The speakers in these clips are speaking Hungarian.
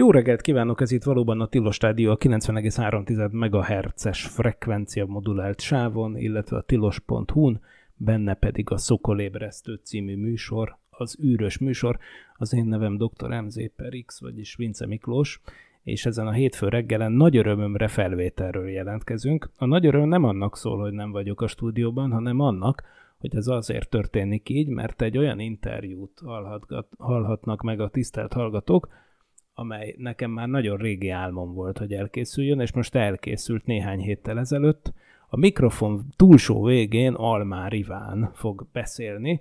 Jó reggelt kívánok, ez itt valóban a Tilos Rádió a 90,3 MHz-es frekvencia modulált sávon, illetve a tilos.hu-n, benne pedig a Szokolébresztő című műsor, az űrös műsor. Az én nevem dr. MZ per X, vagyis Vince Miklós, és ezen a hétfő reggelen nagy örömömre felvételről jelentkezünk. A nagy öröm nem annak szól, hogy nem vagyok a stúdióban, hanem annak, hogy ez azért történik így, mert egy olyan interjút hallhatnak meg a tisztelt hallgatók, amely nekem már nagyon régi álmom volt, hogy elkészüljön, és most elkészült néhány héttel ezelőtt. A mikrofon túlsó végén Almár Iván fog beszélni,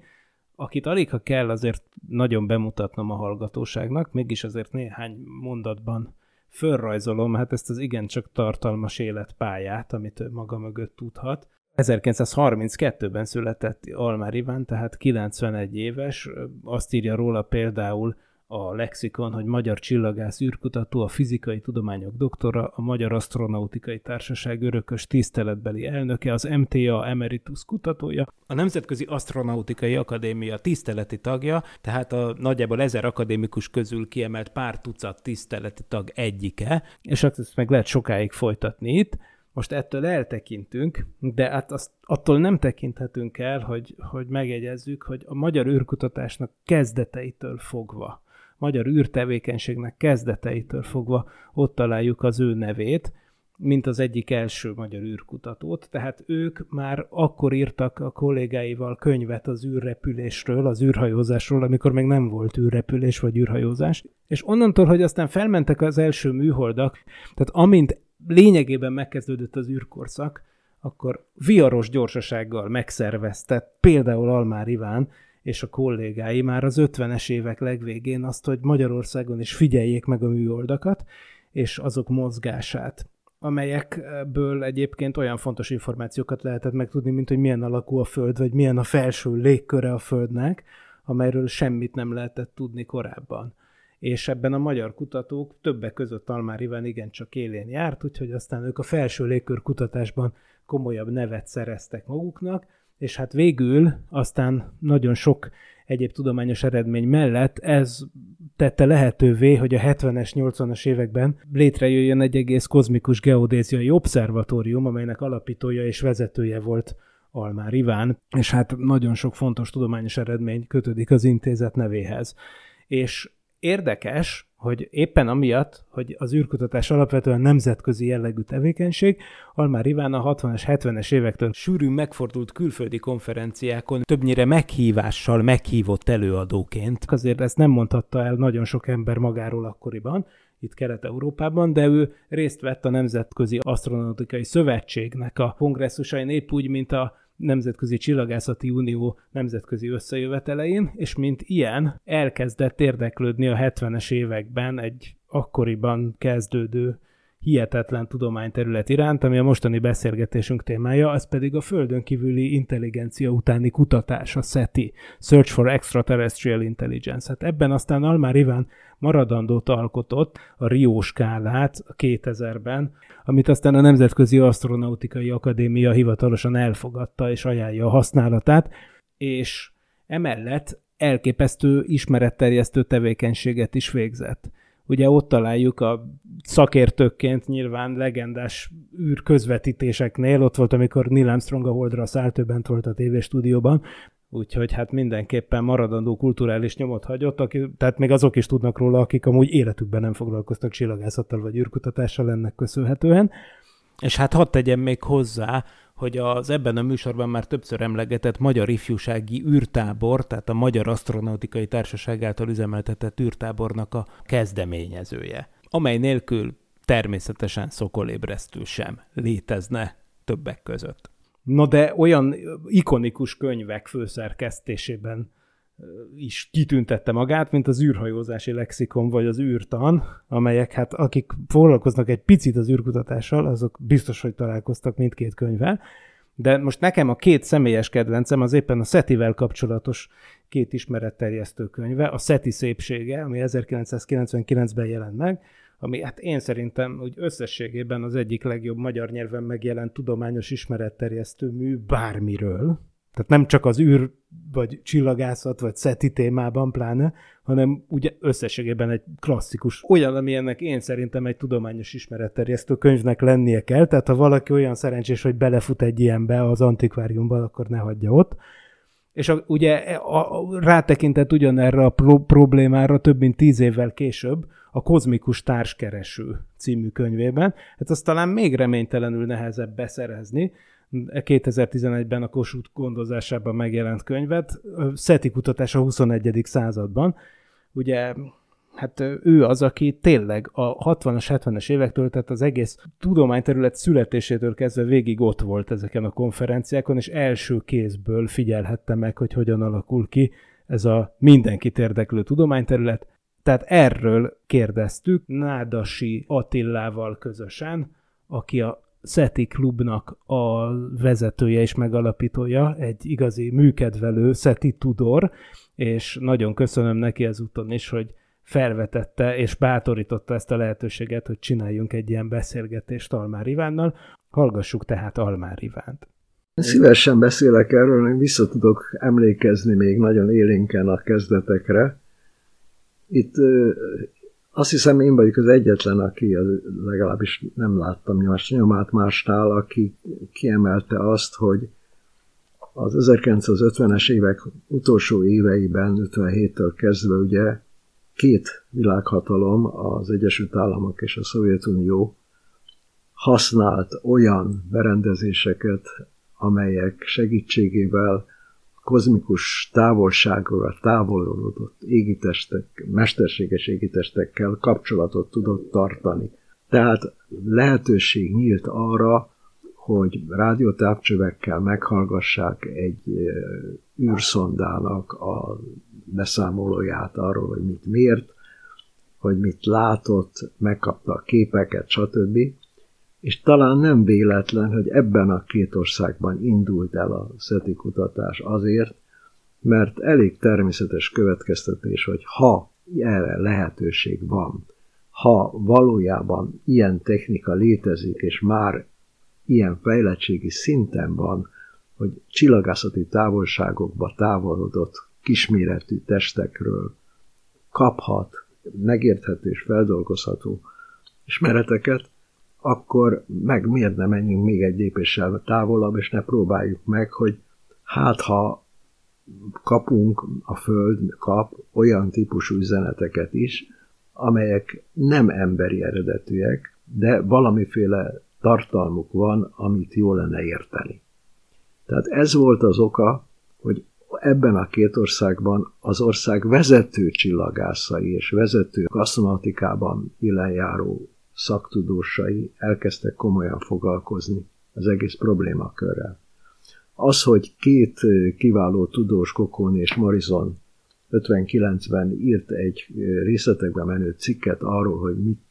akit alig ha kell azért nagyon bemutatnom a hallgatóságnak, mégis azért néhány mondatban fölrajzolom hát ezt az igencsak tartalmas életpályát, amit ő maga mögött tudhat. 1932-ben született Almár Iván, tehát 91 éves. Azt írja róla például a lexikon, hogy magyar csillagász űrkutató, a fizikai tudományok doktora, a Magyar Asztronautikai Társaság örökös tiszteletbeli elnöke, az MTA emeritus kutatója, a Nemzetközi Asztronautikai Akadémia tiszteleti tagja, tehát a nagyjából ezer akadémikus közül kiemelt pár tucat tiszteleti tag egyike, és ezt meg lehet sokáig folytatni itt. Most ettől eltekintünk, de hát azt, attól nem tekinthetünk el, hogy, hogy megjegyezzük, hogy a magyar űrkutatásnak kezdeteitől fogva magyar űrtevékenységnek kezdeteitől fogva ott találjuk az ő nevét, mint az egyik első magyar űrkutatót, tehát ők már akkor írtak a kollégáival könyvet az űrrepülésről, az űrhajózásról, amikor még nem volt űrrepülés vagy űrhajózás, és onnantól, hogy aztán felmentek az első műholdak, tehát amint lényegében megkezdődött az űrkorszak, akkor viaros gyorsasággal megszervezte például Almár Iván és a kollégái már az 50-es évek legvégén azt, hogy Magyarországon is figyeljék meg a műholdakat, és azok mozgását amelyekből egyébként olyan fontos információkat lehetett megtudni, mint hogy milyen alakú a Föld, vagy milyen a felső légköre a Földnek, amelyről semmit nem lehetett tudni korábban. És ebben a magyar kutatók többek között Almár Iván igencsak élén járt, úgyhogy aztán ők a felső légkör kutatásban komolyabb nevet szereztek maguknak, és hát végül aztán nagyon sok egyéb tudományos eredmény mellett ez tette lehetővé, hogy a 70-es, 80-as években létrejöjjön egy egész kozmikus geodéziai obszervatórium, amelynek alapítója és vezetője volt Almár Iván, és hát nagyon sok fontos tudományos eredmény kötődik az intézet nevéhez. És érdekes, hogy éppen amiatt, hogy az űrkutatás alapvetően nemzetközi jellegű tevékenység, Almár Iván a 60-as, 70-es évektől sűrűn megfordult külföldi konferenciákon, többnyire meghívással meghívott előadóként. Azért ezt nem mondhatta el nagyon sok ember magáról akkoriban, itt Kelet-Európában, de ő részt vett a Nemzetközi Asztronautikai Szövetségnek a kongresszusain, épp úgy, mint a Nemzetközi Csillagászati Unió nemzetközi összejövetelein, és mint ilyen elkezdett érdeklődni a 70-es években egy akkoriban kezdődő hihetetlen tudományterület iránt, ami a mostani beszélgetésünk témája, az pedig a Földön kívüli intelligencia utáni kutatás, a SETI, Search for Extraterrestrial Intelligence. Hát ebben aztán Almár Iván maradandót alkotott, a Rio skálát 2000-ben, amit aztán a Nemzetközi Asztronautikai Akadémia hivatalosan elfogadta és ajánlja a használatát, és emellett elképesztő ismeretterjesztő tevékenységet is végzett. Ugye ott találjuk a szakértőkként nyilván legendás űr közvetítéseknél, ott volt, amikor Neil Armstrong a Holdra szállt, ő bent volt a tévéstúdióban, úgyhogy hát mindenképpen maradandó kulturális nyomot hagyott, aki, tehát még azok is tudnak róla, akik amúgy életükben nem foglalkoztak csillagászattal vagy űrkutatással ennek köszönhetően. És hát hadd tegyem még hozzá, hogy az ebben a műsorban már többször emlegetett Magyar Ifjúsági űrtábor, tehát a Magyar Asztronautikai Társaság által üzemeltetett űrtábornak a kezdeményezője, amely nélkül természetesen szokolébresztő sem létezne többek között. Na de olyan ikonikus könyvek főszerkesztésében is kitüntette magát, mint az űrhajózási lexikon vagy az űrtan, amelyek hát akik foglalkoznak egy picit az űrkutatással, azok biztos, hogy találkoztak mindkét könyvvel, de most nekem a két személyes kedvencem az éppen a SETI-vel kapcsolatos két ismeretterjesztő könyve, a SETI szépsége, ami 1999-ben jelent meg, ami hát én szerintem úgy összességében az egyik legjobb magyar nyelven megjelent tudományos ismeretterjesztő mű bármiről. Tehát nem csak az űr, vagy csillagászat, vagy SETI témában pláne, hanem ugye összességében egy klasszikus, olyan, ami ennek én szerintem egy tudományos ismeretterjesztő könyvnek lennie kell, tehát ha valaki olyan szerencsés, hogy belefut egy ilyenbe az antikváriumban, akkor ne hagyja ott. És a, ugye a, a, rátekintett ugyanerre a pro- problémára több mint tíz évvel később, a Kozmikus Társkereső című könyvében. Hát azt talán még reménytelenül nehezebb beszerezni, 2011-ben a Kossuth gondozásában megjelent könyvet, SETI kutatás a 21. században. Ugye hát ő az, aki tényleg a 60-as, 70-es évektől, tehát az egész tudományterület születésétől kezdve végig ott volt ezeken a konferenciákon, és első kézből figyelhette meg, hogy hogyan alakul ki ez a mindenkit érdeklő tudományterület. Tehát erről kérdeztük Nádasi Attillával közösen, aki a SETI klubnak a vezetője és megalapítója, egy igazi műkedvelő SETI tudor, és nagyon köszönöm neki ezúton is, hogy felvetette és bátorította ezt a lehetőséget, hogy csináljunk egy ilyen beszélgetést Almár Ivánnal. Hallgassuk tehát Almár Ivánt. Szívesen beszélek erről, hogy vissza tudok emlékezni még nagyon élénken a kezdetekre. Itt azt hiszem én vagyok az egyetlen, aki legalábbis nem láttam nyomás, nyomát másnál, aki kiemelte azt, hogy az 1950-es évek utolsó éveiben, 57-től kezdve ugye két világhatalom, az Egyesült Államok és a Szovjetunió használt olyan berendezéseket, amelyek segítségével kozmikus távolságról távolodott égitestek, mesterséges égitestekkel kapcsolatot tudott tartani. Tehát lehetőség nyílt arra, hogy rádiótávcsövekkel meghallgassák egy űrszondának a beszámolóját arról, hogy mit mért, hogy mit látott, megkapta a képeket, stb. És talán nem véletlen, hogy ebben a két országban indult el a SETI kutatás azért, mert elég természetes következtetés, hogy ha erre lehetőség van, ha valójában ilyen technika létezik, és már ilyen fejlettségi szinten van, hogy csillagászati távolságokba távolodott kisméretű testekről kaphat megérthető és feldolgozható ismereteket, akkor meg miért ne menjünk még egy lépéssel távolabb, és ne próbáljuk meg, hogy hát ha kapunk, a Föld kap olyan típusú üzeneteket is, amelyek nem emberi eredetűek, de valamiféle tartalmuk van, amit jól lenne érteni. Tehát ez volt az oka, hogy ebben a két országban az ország vezető csillagászai és vezető asztronautikában járó szaktudósai elkezdtek komolyan foglalkozni az egész problémakörrel. Az, hogy két kiváló tudós, Kokón és Morrison 59-ben írt egy részletekbe menő cikket arról, hogy mit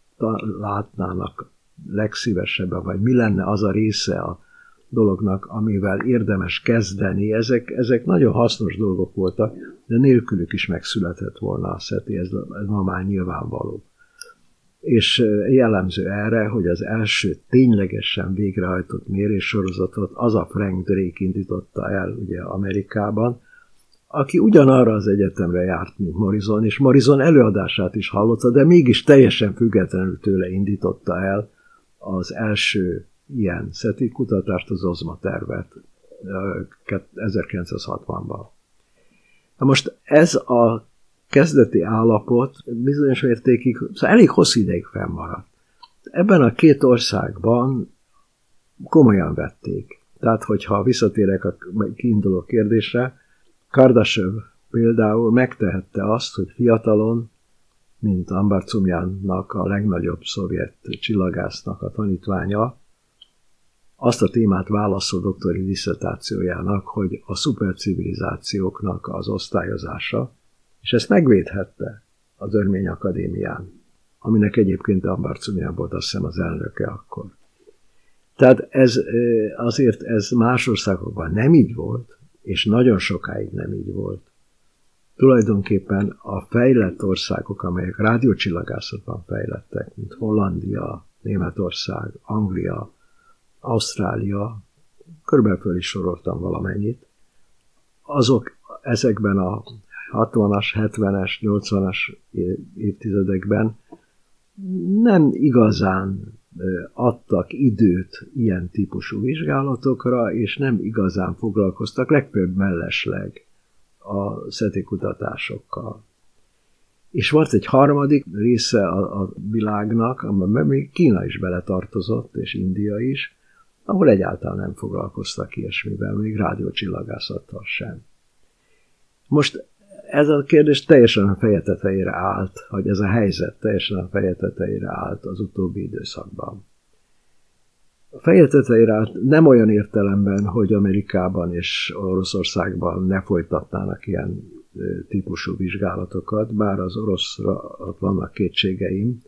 látnának legszívesebben, vagy mi lenne az a része a dolognak, amivel érdemes kezdeni. Ezek, ezek nagyon hasznos dolgok voltak, de nélkülük is megszületett volna a SETI, ez, ez ma már nyilvánvaló és jellemző erre, hogy az első ténylegesen végrehajtott méréssorozatot az a Frank Drake indította el ugye Amerikában, aki ugyanarra az egyetemre járt, mint Morrison, és Morrison előadását is hallotta, de mégis teljesen függetlenül tőle indította el az első ilyen SETI kutatást, az OZMA tervet 1960-ban. Na most ez a kezdeti állapot bizonyos mértékig, szóval elég hosszú ideig fennmaradt. Ebben a két országban komolyan vették. Tehát, hogyha visszatérek a kiinduló kérdésre, Kardashev például megtehette azt, hogy fiatalon, mint Ambarcumjánnak a legnagyobb szovjet csillagásznak a tanítványa, azt a témát válaszol doktori diszertációjának, hogy a szupercivilizációknak az osztályozása, és ezt megvédhette az Örmény Akadémián, aminek egyébként Ambarcunia volt azt hiszem az elnöke akkor. Tehát ez azért ez más országokban nem így volt, és nagyon sokáig nem így volt. Tulajdonképpen a fejlett országok, amelyek rádiócsillagászatban fejlettek, mint Hollandia, Németország, Anglia, Ausztrália, körülbelül föl is soroltam valamennyit, azok ezekben a 60-as, 70-es, 80-as évtizedekben nem igazán adtak időt ilyen típusú vizsgálatokra, és nem igazán foglalkoztak, legfőbb mellesleg a szeti kutatásokkal. És volt egy harmadik része a, a világnak, amiben még Kína is beletartozott, és India is, ahol egyáltalán nem foglalkoztak ilyesmivel, még rádiócsillagászattal sem. Most ez a kérdés teljesen a feje tetejére állt, hogy ez a helyzet teljesen a feje tetejére állt az utóbbi időszakban. A feje tetejére állt nem olyan értelemben, hogy Amerikában és Oroszországban ne folytatnának ilyen típusú vizsgálatokat, bár az oroszra vannak kétségeim,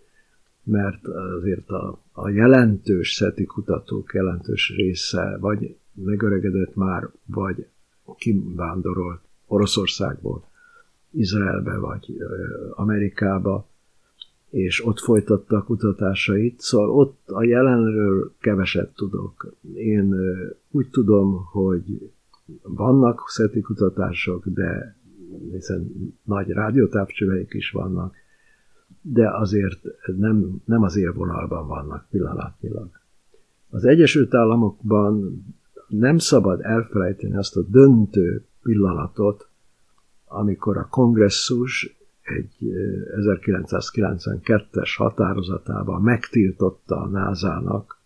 mert azért a, a jelentős szeti kutatók jelentős része vagy megöregedett már, vagy kivándorolt Oroszországból. Izraelbe vagy Amerikába, és ott folytatta a kutatásait, szóval ott a jelenről keveset tudok. Én úgy tudom, hogy vannak szeti kutatások, de hiszen nagy rádiótávcsöveik is vannak, de azért nem, nem az élvonalban vannak pillanatnyilag. Az Egyesült Államokban nem szabad elfelejteni azt a döntő pillanatot, amikor a kongresszus egy 1992-es határozatában megtiltotta a NASA-nak,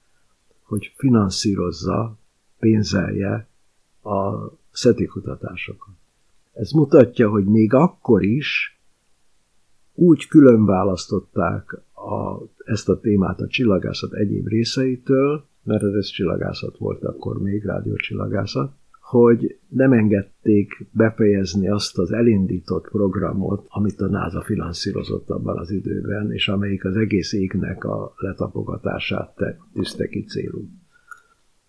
hogy finanszírozza, pénzelje a SETI kutatásokat. Ez mutatja, hogy még akkor is úgy külön választották a, ezt a témát a csillagászat egyéb részeitől, mert ez csillagászat volt akkor még, rádiócsillagászat, hogy nem engedték befejezni azt az elindított programot, amit a NASA finanszírozott abban az időben, és amelyik az egész égnek a letapogatását tűzte ki célul.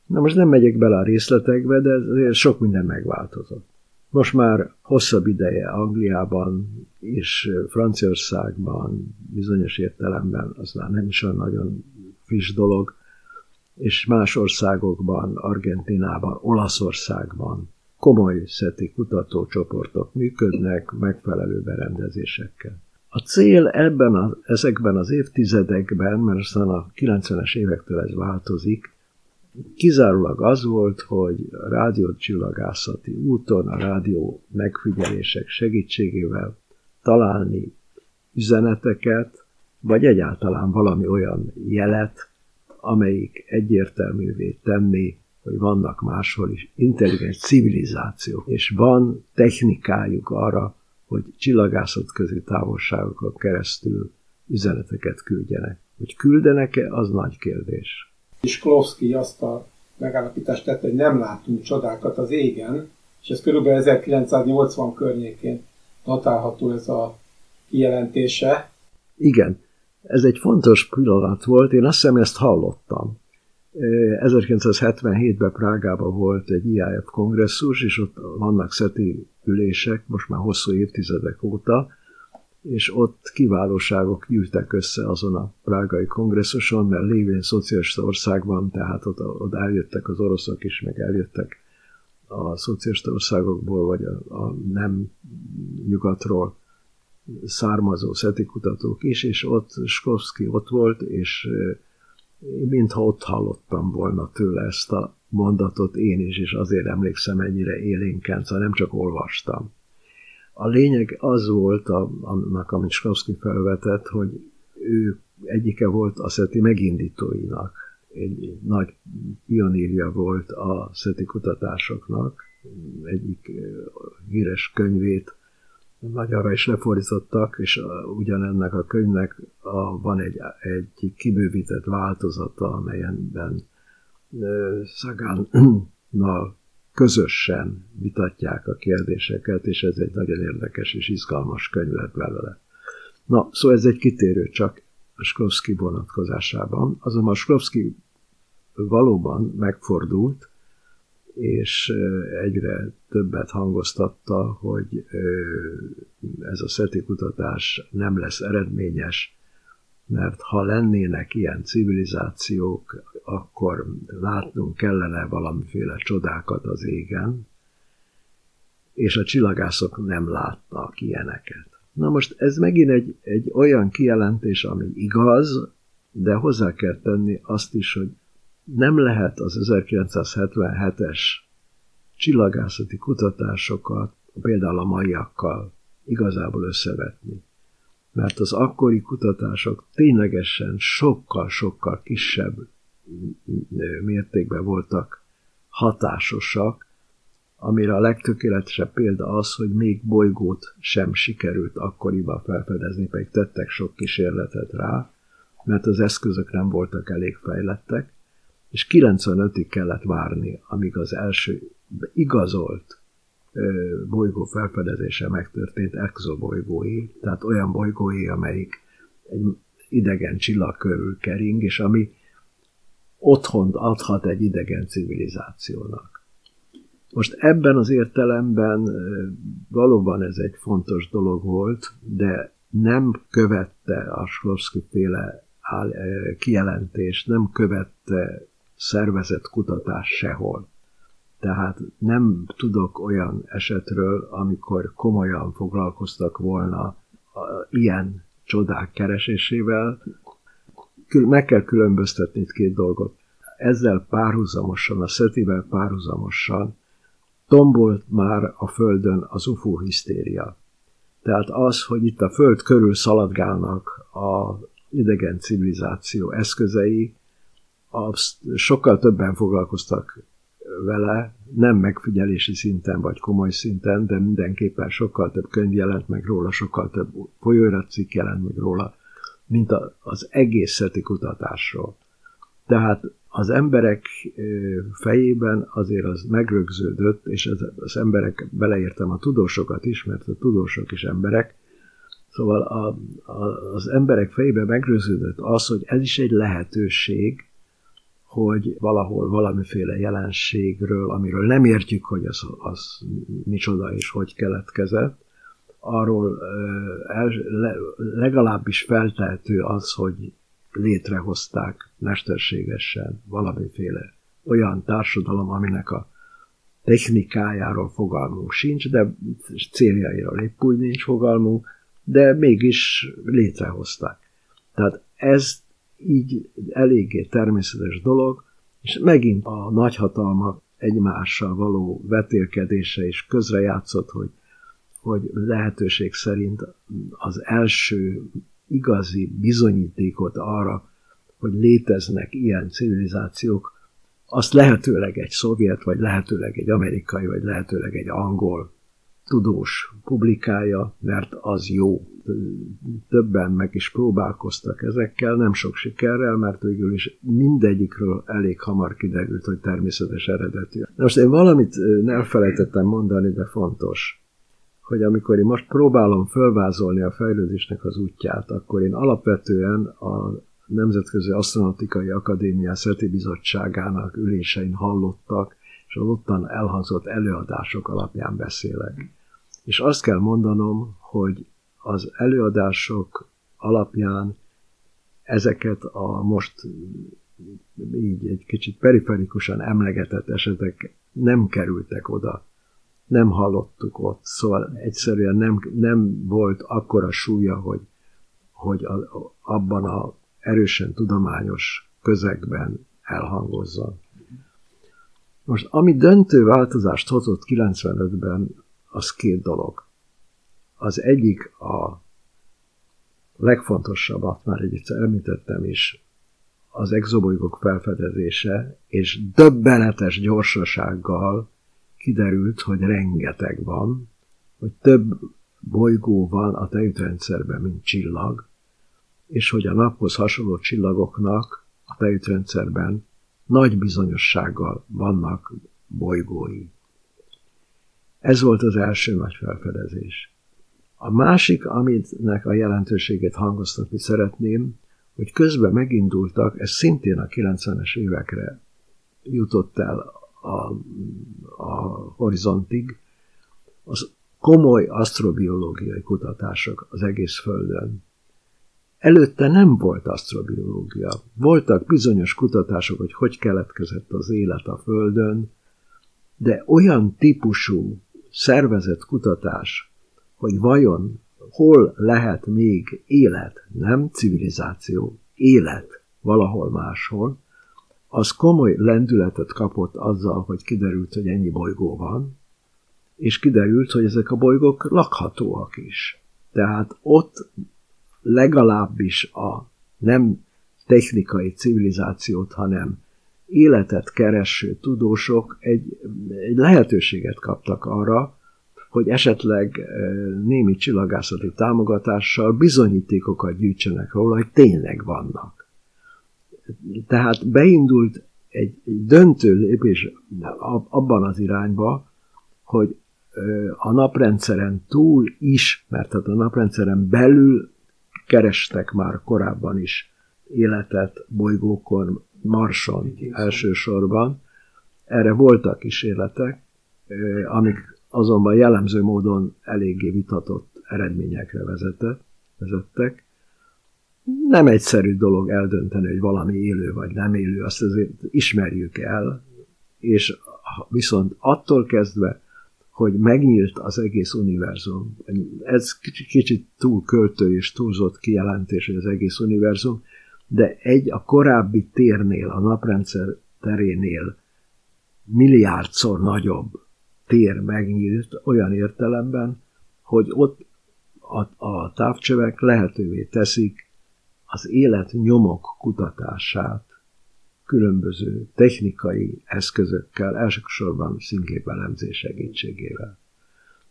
Na most nem megyek bele a részletekbe, de sok minden megváltozott. Most már hosszabb ideje Angliában és Franciaországban bizonyos értelemben, az már nem is olyan nagyon friss dolog, és más országokban, Argentinában, Olaszországban komoly szeti kutatócsoportok működnek megfelelő berendezésekkel. A cél ebben a, ezekben az évtizedekben, mert aztán a 90-es évektől ez változik, kizárólag az volt, hogy rádiócsillagászati úton, a rádió megfigyelések segítségével találni üzeneteket, vagy egyáltalán valami olyan jelet, amelyik egyértelművé tenni, hogy vannak máshol is intelligens civilizációk, és van technikájuk arra, hogy csillagászat közé távolságokon keresztül üzeneteket küldjenek. Hogy küldenek-e, az nagy kérdés. Sklovsky azt a megállapítást tette, hogy nem látunk csodákat az égen, és ez körülbelül 1980 környékén notálható ez a kijelentése. Igen, ez egy fontos pillanat volt, én azt hiszem ezt hallottam. 1977-ben Prágában volt egy IAF kongresszus, és ott vannak szeti ülések, most már hosszú évtizedek óta, és ott kiválóságok gyűltek össze azon a prágai kongresszuson, mert lévén szocialista országban, tehát ott, ott eljöttek az oroszok is, meg eljöttek a szocialista országokból, vagy a, a nem nyugatról származó szeti kutatók is, és ott Skovski ott volt, és mintha ott hallottam volna tőle ezt a mondatot én is, és azért emlékszem ennyire élénken, szóval nem csak olvastam. A lényeg az volt, a, annak, amit Skovski felvetett, hogy ő egyike volt a szeti megindítóinak, egy nagy pionírja volt a szeti kutatásoknak, egyik híres könyvét magyarra is lefordítottak, és ugyanennek a könyvnek a, van egy, egy kibővített változata, amelyenben Szagánnal közösen vitatják a kérdéseket, és ez egy nagyon érdekes és izgalmas könyv lett belőle. Na, szóval ez egy kitérő csak a Skrovsky vonatkozásában. Azonban a Skrovsky valóban megfordult, és egyre többet hangoztatta, hogy ez a SETI kutatás nem lesz eredményes, mert ha lennének ilyen civilizációk, akkor látnunk kellene valamiféle csodákat az égen, és a csillagászok nem látnak ilyeneket. Na most ez megint egy, egy olyan kijelentés, ami igaz, de hozzá kell tenni azt is, hogy nem lehet az 1977-es csillagászati kutatásokat például a maiakkal igazából összevetni. Mert az akkori kutatások ténylegesen sokkal-sokkal kisebb mértékben voltak hatásosak, amire a legtökéletesebb példa az, hogy még bolygót sem sikerült akkoriban felfedezni, pedig tettek sok kísérletet rá, mert az eszközök nem voltak elég fejlettek, és 95-ig kellett várni, amíg az első igazolt bolygó felfedezése megtörtént exobolygói, tehát olyan bolygói, amelyik egy idegen csillag körül kering, és ami otthont adhat egy idegen civilizációnak. Most ebben az értelemben valóban ez egy fontos dolog volt, de nem követte a Sklovsky féle kijelentést, nem követte szervezett kutatás sehol. Tehát nem tudok olyan esetről, amikor komolyan foglalkoztak volna ilyen csodák keresésével. Meg kell különböztetni itt két dolgot. Ezzel párhuzamosan, a szetivel párhuzamosan tombolt már a Földön az UFO hisztéria. Tehát az, hogy itt a Föld körül szaladgálnak a idegen civilizáció eszközei, azt sokkal többen foglalkoztak vele, nem megfigyelési szinten vagy komoly szinten, de mindenképpen sokkal több könyv jelent meg róla, sokkal több folyóiratcikk jelent meg róla, mint az egész szeti kutatásról. Tehát az emberek fejében azért az megrögződött, és ez, az emberek, beleértem a tudósokat is, mert a tudósok is emberek, szóval a, a, az emberek fejében megrögződött az, hogy ez is egy lehetőség, hogy valahol valamiféle jelenségről, amiről nem értjük, hogy az, az micsoda és hogy keletkezett, arról legalábbis feltehető az, hogy létrehozták mesterségesen valamiféle olyan társadalom, aminek a technikájáról fogalmunk sincs, de céljairól épp úgy nincs fogalmunk, de mégis létrehozták. Tehát ez így eléggé természetes dolog, és megint a nagyhatalmak egymással való vetélkedése is közrejátszott, hogy, hogy lehetőség szerint az első igazi bizonyítékot arra, hogy léteznek ilyen civilizációk, azt lehetőleg egy szovjet, vagy lehetőleg egy amerikai, vagy lehetőleg egy angol tudós publikálja, mert az jó. Többen meg is próbálkoztak ezekkel, nem sok sikerrel, mert végül is mindegyikről elég hamar kiderült, hogy természetes eredetű. Most én valamit elfelejtettem mondani, de fontos, hogy amikor én most próbálom fölvázolni a fejlődésnek az útját, akkor én alapvetően a Nemzetközi Asztronautikai Akadémia Szeti Bizottságának ülésein hallottak, és az ottan elhangzott előadások alapján beszélek. És azt kell mondanom, hogy az előadások alapján ezeket a most így egy kicsit periferikusan emlegetett esetek nem kerültek oda, nem hallottuk ott, szóval egyszerűen nem, nem volt akkora súlya, hogy, hogy a, abban a erősen tudományos közegben elhangozzon. Most, ami döntő változást hozott 95-ben, az két dolog. Az egyik a legfontosabbat, már egyszer említettem is, az exobolygók felfedezése, és döbbenetes gyorsasággal kiderült, hogy rengeteg van, hogy több bolygó van a tejútrendszerben, mint csillag, és hogy a naphoz hasonló csillagoknak a tejútrendszerben nagy bizonyossággal vannak bolygói. Ez volt az első nagy felfedezés. A másik, aminek a jelentőségét hangoztatni szeretném, hogy közben megindultak, ez szintén a 90-es évekre jutott el a, a horizontig, az komoly asztrobiológiai kutatások az egész Földön. Előtte nem volt asztrobiológia. Voltak bizonyos kutatások, hogy hogy keletkezett az élet a Földön, de olyan típusú szervezett kutatás, hogy vajon hol lehet még élet, nem civilizáció, élet valahol máshol, az komoly lendületet kapott azzal, hogy kiderült, hogy ennyi bolygó van, és kiderült, hogy ezek a bolygók lakhatóak is. Tehát ott legalábbis a nem technikai civilizációt, hanem életet kereső tudósok egy, egy lehetőséget kaptak arra, hogy esetleg némi csillagászati támogatással bizonyítékokat gyűjtsenek róla, hogy tényleg vannak. Tehát beindult egy, egy döntő lépés abban az irányba, hogy a naprendszeren túl is, mert hát a naprendszeren belül kerestek már korábban is életet bolygókon, Marson elsősorban. Erre voltak kísérletek, amik azonban jellemző módon eléggé vitatott eredményekre vezetett, vezettek. Nem egyszerű dolog eldönteni, hogy valami élő vagy nem élő, azt azért ismerjük el, és viszont attól kezdve, hogy megnyílt az egész univerzum. Ez kicsit, túl költő és túlzott kijelentés, hogy az egész univerzum, de egy a korábbi térnél, a naprendszer terénél milliárdszor nagyobb tér megnyílt olyan értelemben, hogy ott a, a távcsövek lehetővé teszik az élet nyomok kutatását különböző technikai eszközökkel, elsősorban színképelemzés segítségével.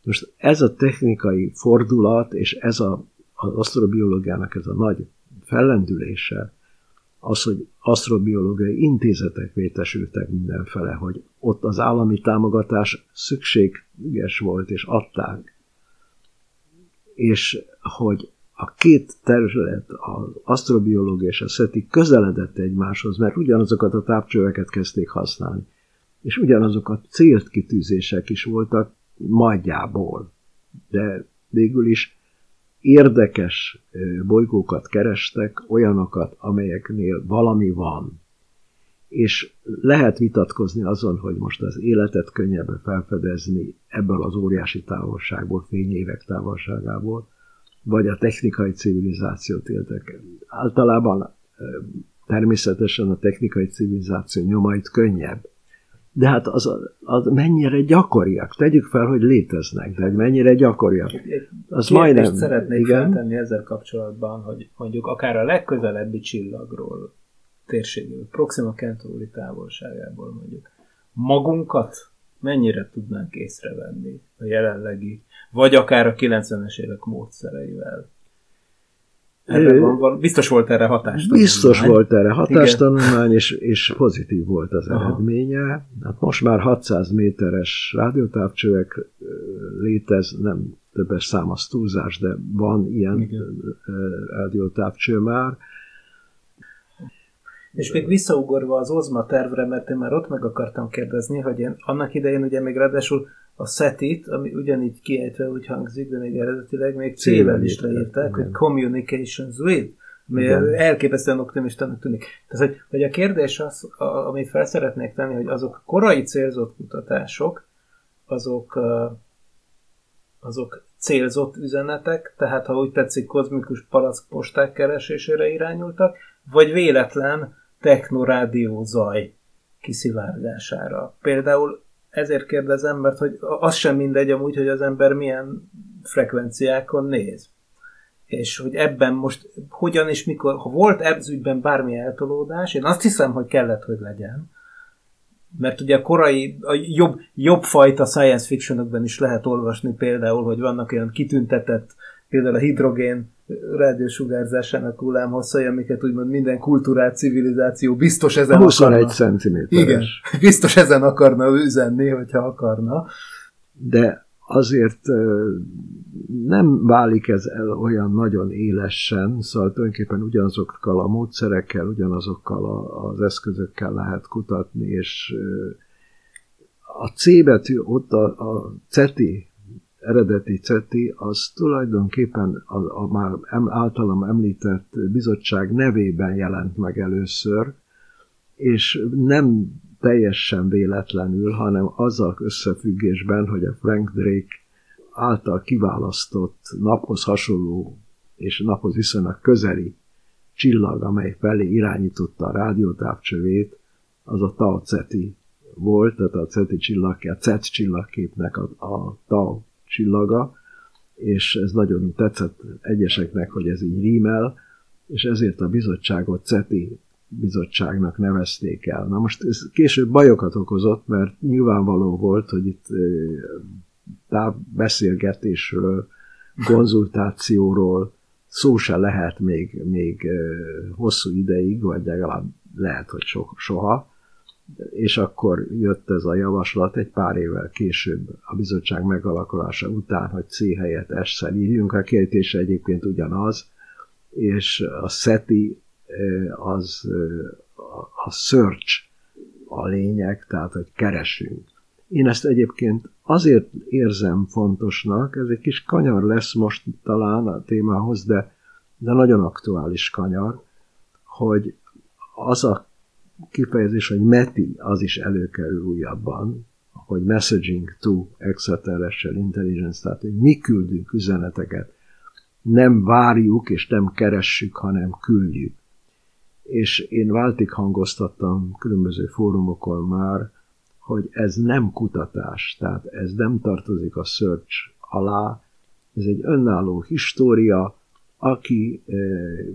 Most ez a technikai fordulat, és ez a, az asztrobiológiának ez a nagy fellendülése, az, hogy asztrobiológiai intézetek vétesültek mindenfele, hogy ott az állami támogatás szükséges volt, és adták. És hogy a két terület, az asztrobiológia és a SETI közeledett egymáshoz, mert ugyanazokat a tápcsöveket kezdték használni, és ugyanazok a célt kitűzések is voltak nagyjából, de végül is érdekes bolygókat kerestek, olyanokat, amelyeknél valami van. És lehet vitatkozni azon, hogy most az életet könnyebb felfedezni ebből az óriási távolságból, fényévek távolságából, vagy a technikai civilizációt éltek. Általában természetesen a technikai civilizáció nyomait könnyebb. De hát az, az mennyire gyakoriak. Tegyük fel, hogy léteznek, de hogy mennyire gyakoriak. Az majdnem. szeretnék igen? feltenni ezzel kapcsolatban, hogy mondjuk akár a legközelebbi csillagról, térségről, Proxima Centauri távolságából mondjuk, magunkat mennyire tudnánk észrevenni a jelenlegi vagy akár a 90-es évek módszereivel. Ebben van, van, biztos volt erre hatástanulmány. Biztos volt erre hatástanulmány, és, és pozitív volt az Aha. eredménye. Hát most már 600 méteres rádiótávcsövek létez, nem többes szám az túlzás, de van ilyen Igen. rádiótávcső már. És még visszaugorva az Ozma tervre, mert én már ott meg akartam kérdezni, hogy én annak idején ugye még ráadásul a SETIT, ami ugyanígy kiejtve úgy hangzik, de még eredetileg még C-vel is leírták, hogy Communications with, ami elképesztően optimistának tűnik. Tehát, hogy, hogy a kérdés az, a, amit fel szeretnék tenni, hogy azok korai célzott kutatások, azok, azok célzott üzenetek, tehát ha úgy tetszik, kozmikus palackposták keresésére irányultak, vagy véletlen technorádió zaj kiszivárgására. Például ezért kérdezem, mert hogy az sem mindegy amúgy, hogy az ember milyen frekvenciákon néz. És hogy ebben most hogyan és mikor, ha volt ebzügyben bármi eltolódás, én azt hiszem, hogy kellett, hogy legyen, mert ugye a korai, a jobb, jobb fajta science fictionokban is lehet olvasni például, hogy vannak olyan kitüntetett, például a hidrogén rádiósugárzásának hullámhosszai, amiket úgymond minden kultúrát, civilizáció biztos ezen 21 cm. Igen, biztos ezen akarna üzenni, hogyha akarna. De azért nem válik ez el olyan nagyon élesen, szóval tulajdonképpen ugyanazokkal a módszerekkel, ugyanazokkal az eszközökkel lehet kutatni, és a C betű, ott a, a CETI, eredeti CETI, az tulajdonképpen a, a már em, általam említett bizottság nevében jelent meg először, és nem teljesen véletlenül, hanem azzal összefüggésben, hogy a Frank Drake által kiválasztott naphoz hasonló és naphoz viszonylag közeli csillag, amely felé irányította a rádiótávcsövét, az a Tau Ceti volt, tehát a Ceti csillagkép, a CET csillagképnek a, a Tau csillaga, és ez nagyon tetszett egyeseknek, hogy ez így rímel, és ezért a bizottságot CETI bizottságnak nevezték el. Na most ez később bajokat okozott, mert nyilvánvaló volt, hogy itt beszélgetésről, konzultációról szó se lehet még, még hosszú ideig, vagy legalább lehet, hogy so, soha. És akkor jött ez a javaslat egy pár évvel később a bizottság megalakulása után, hogy C helyett S-szel írjunk. A kérdése egyébként ugyanaz, és a SETI az a search a lényeg, tehát hogy keresünk. Én ezt egyébként azért érzem fontosnak, ez egy kis kanyar lesz most talán a témához, de, de nagyon aktuális kanyar, hogy az a kifejezés, hogy METI, az is előkerül újabban, hogy messaging to extraterrestrial intelligence, tehát hogy mi küldünk üzeneteket, nem várjuk és nem keressük, hanem küldjük. És én váltig hangoztattam különböző fórumokon már, hogy ez nem kutatás, tehát ez nem tartozik a search alá, ez egy önálló história, aki eh,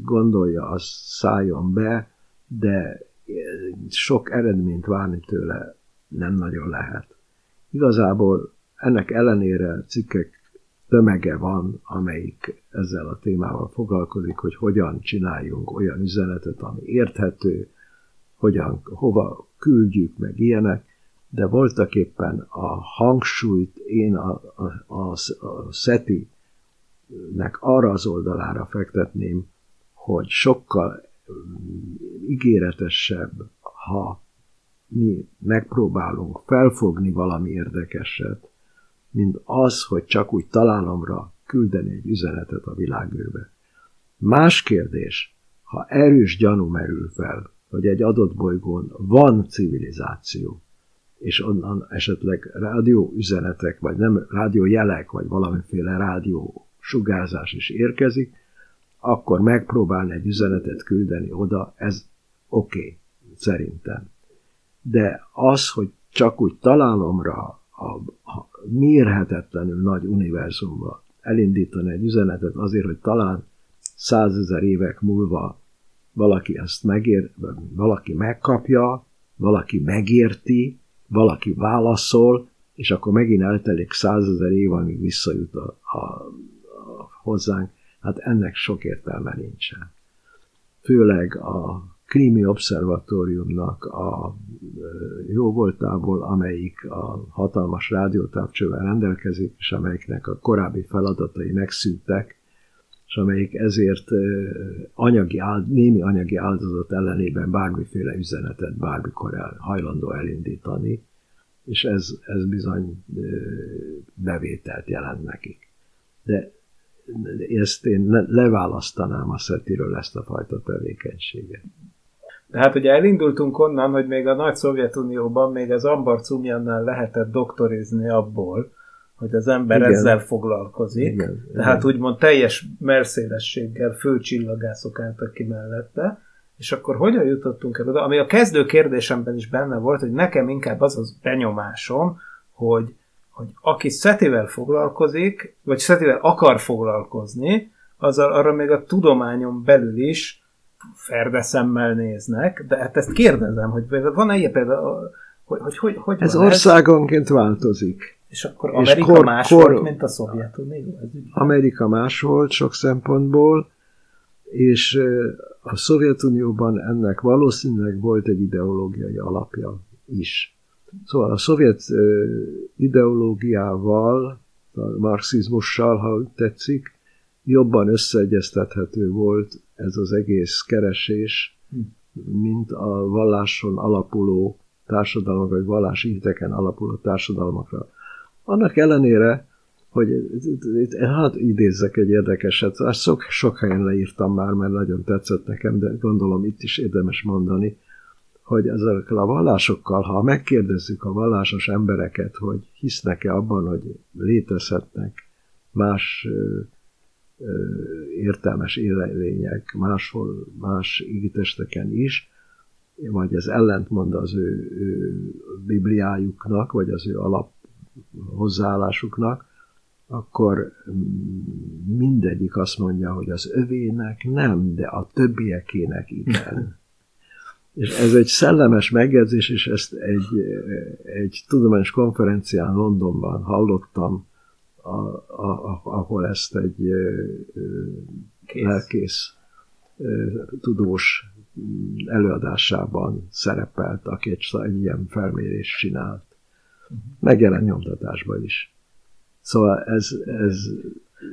gondolja, az szálljon be, de sok eredményt várni tőle nem nagyon lehet. Igazából ennek ellenére cikkek tömege van, amelyik ezzel a témával foglalkozik, hogy hogyan csináljunk olyan üzenetet, ami érthető, hogyan, hova küldjük, meg ilyenek, de voltak éppen a hangsúlyt én a, a, a, a SETI-nek arra az oldalára fektetném, hogy sokkal ígéretesebb, ha mi megpróbálunk felfogni valami érdekeset, mint az, hogy csak úgy találomra küldeni egy üzenetet a világőrbe. Más kérdés, ha erős gyanú merül fel, hogy egy adott bolygón van civilizáció, és onnan esetleg rádió üzenetek, vagy nem rádió jelek, vagy valamiféle rádió sugárzás is érkezik, akkor megpróbálni egy üzenetet küldeni oda, ez oké, okay, szerintem. De az, hogy csak úgy találomra a, a mérhetetlenül nagy univerzumba elindítani egy üzenetet azért, hogy talán százezer évek múlva valaki ezt megér, valaki megkapja, valaki megérti, valaki válaszol, és akkor megint eltelik százezer év, amíg visszajut a, a, a hozzánk. Hát ennek sok értelme nincsen. Főleg a Krími Obszervatóriumnak a jó voltából, amelyik a hatalmas rádiótávcsővel rendelkezik, és amelyiknek a korábbi feladatai megszűntek, és amelyik ezért anyagi, némi anyagi áldozat ellenében bármiféle üzenetet bármikor el, hajlandó elindítani, és ez, ez bizony bevételt jelent nekik. De ezt én leválasztanám a szetiről ezt a fajta tevékenységet. De hát ugye elindultunk onnan, hogy még a nagy Szovjetunióban még az Ambar Cumjannál lehetett doktorizni abból, hogy az ember Igen. ezzel foglalkozik. Igen. Tehát Igen. úgymond teljes merszélességgel főcsillagászok álltak ki mellette. És akkor hogyan jutottunk el oda? Ami a kezdő kérdésemben is benne volt, hogy nekem inkább az az benyomásom, hogy, hogy aki szetivel foglalkozik, vagy szetivel akar foglalkozni, az arra még a tudományon belül is ferdeszemmel néznek, de hát ezt kérdezem, hogy van-e ilyen például Hogy, hogy, hogy, hogy Ez országonként változik. És akkor és Amerika kor- más kor- volt, mint a Szovjetunió? Ez? Amerika más volt sok szempontból, és a Szovjetunióban ennek valószínűleg volt egy ideológiai alapja is. Szóval a szovjet ideológiával, a marxizmussal, ha úgy tetszik, jobban összeegyeztethető volt ez az egész keresés, mint a valláson alapuló társadalmak, vagy vallási hiteken alapuló társadalmakra. Annak ellenére, hogy itt- hát idézzek egy érdekeset, sok, sok helyen leírtam már, mert nagyon tetszett nekem, de gondolom itt is érdemes mondani, hogy ezekkel a vallásokkal, ha megkérdezzük a vallásos embereket, hogy hisznek-e abban, hogy létezhetnek más ö, ö, értelmes élőlények máshol, más égitesteken is, vagy ez ellentmond az ő, ő bibliájuknak, vagy az ő alap hozzáállásuknak, akkor mm, mindegyik azt mondja, hogy az övének nem, de a többiekének igen. És ez egy szellemes megjegyzés, és ezt egy, egy tudományos konferencián Londonban hallottam, a, a, ahol ezt egy Kész. lelkész tudós előadásában szerepelt, aki egy, egy ilyen felmérést csinált. Megjelent nyomtatásban is. Szóval ez, ez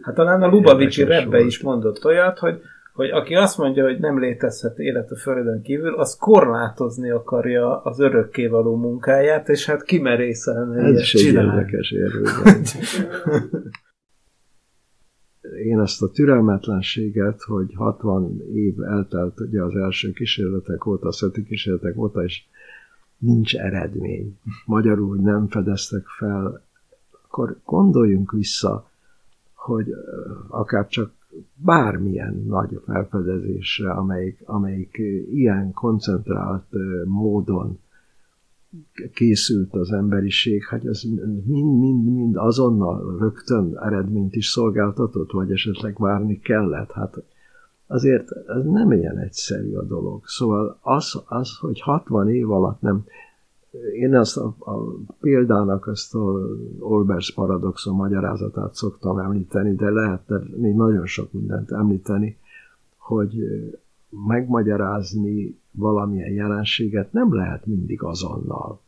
Hát talán a Lubavicsi Rebbe is mondott olyat, hogy, hogy aki azt mondja, hogy nem létezhet élet a Földön kívül, az korlátozni akarja az örökkévaló munkáját, és hát kimerészelne Ez ilyet is egy csinálni. érdekes érvényben. Én ezt a türelmetlenséget, hogy 60 év eltelt ugye az első kísérletek óta, a szeti kísérletek óta, és nincs eredmény. Magyarul hogy nem fedeztek fel, akkor gondoljunk vissza, hogy akár csak bármilyen nagy felfedezésre, amelyik, amelyik ö, ilyen koncentrált ö, módon készült az emberiség, hát ez mind-mind-mind azonnal rögtön eredményt is szolgáltatott, vagy esetleg várni kellett. Hát azért ez nem ilyen egyszerű a dolog. Szóval az, az hogy 60 év alatt nem... Én azt a, a példának ezt a Olbers paradoxon magyarázatát szoktam említeni, de lehetne még nagyon sok mindent említeni, hogy megmagyarázni valamilyen jelenséget nem lehet mindig azonnal.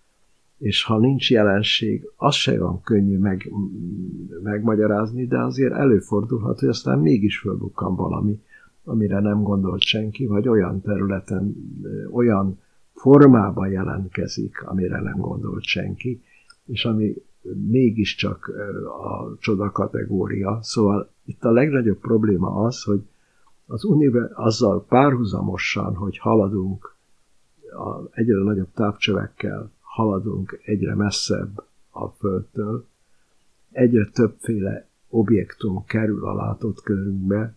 És ha nincs jelenség, az se olyan könnyű meg, megmagyarázni, de azért előfordulhat, hogy aztán mégis fölbukkan valami, amire nem gondolt senki, vagy olyan területen, olyan formában jelentkezik, amire nem gondolt senki, és ami mégiscsak a csoda kategória. Szóval itt a legnagyobb probléma az, hogy az univer, azzal párhuzamosan, hogy haladunk a egyre nagyobb távcsövekkel, haladunk egyre messzebb a Földtől, egyre többféle objektum kerül a látott körünkbe,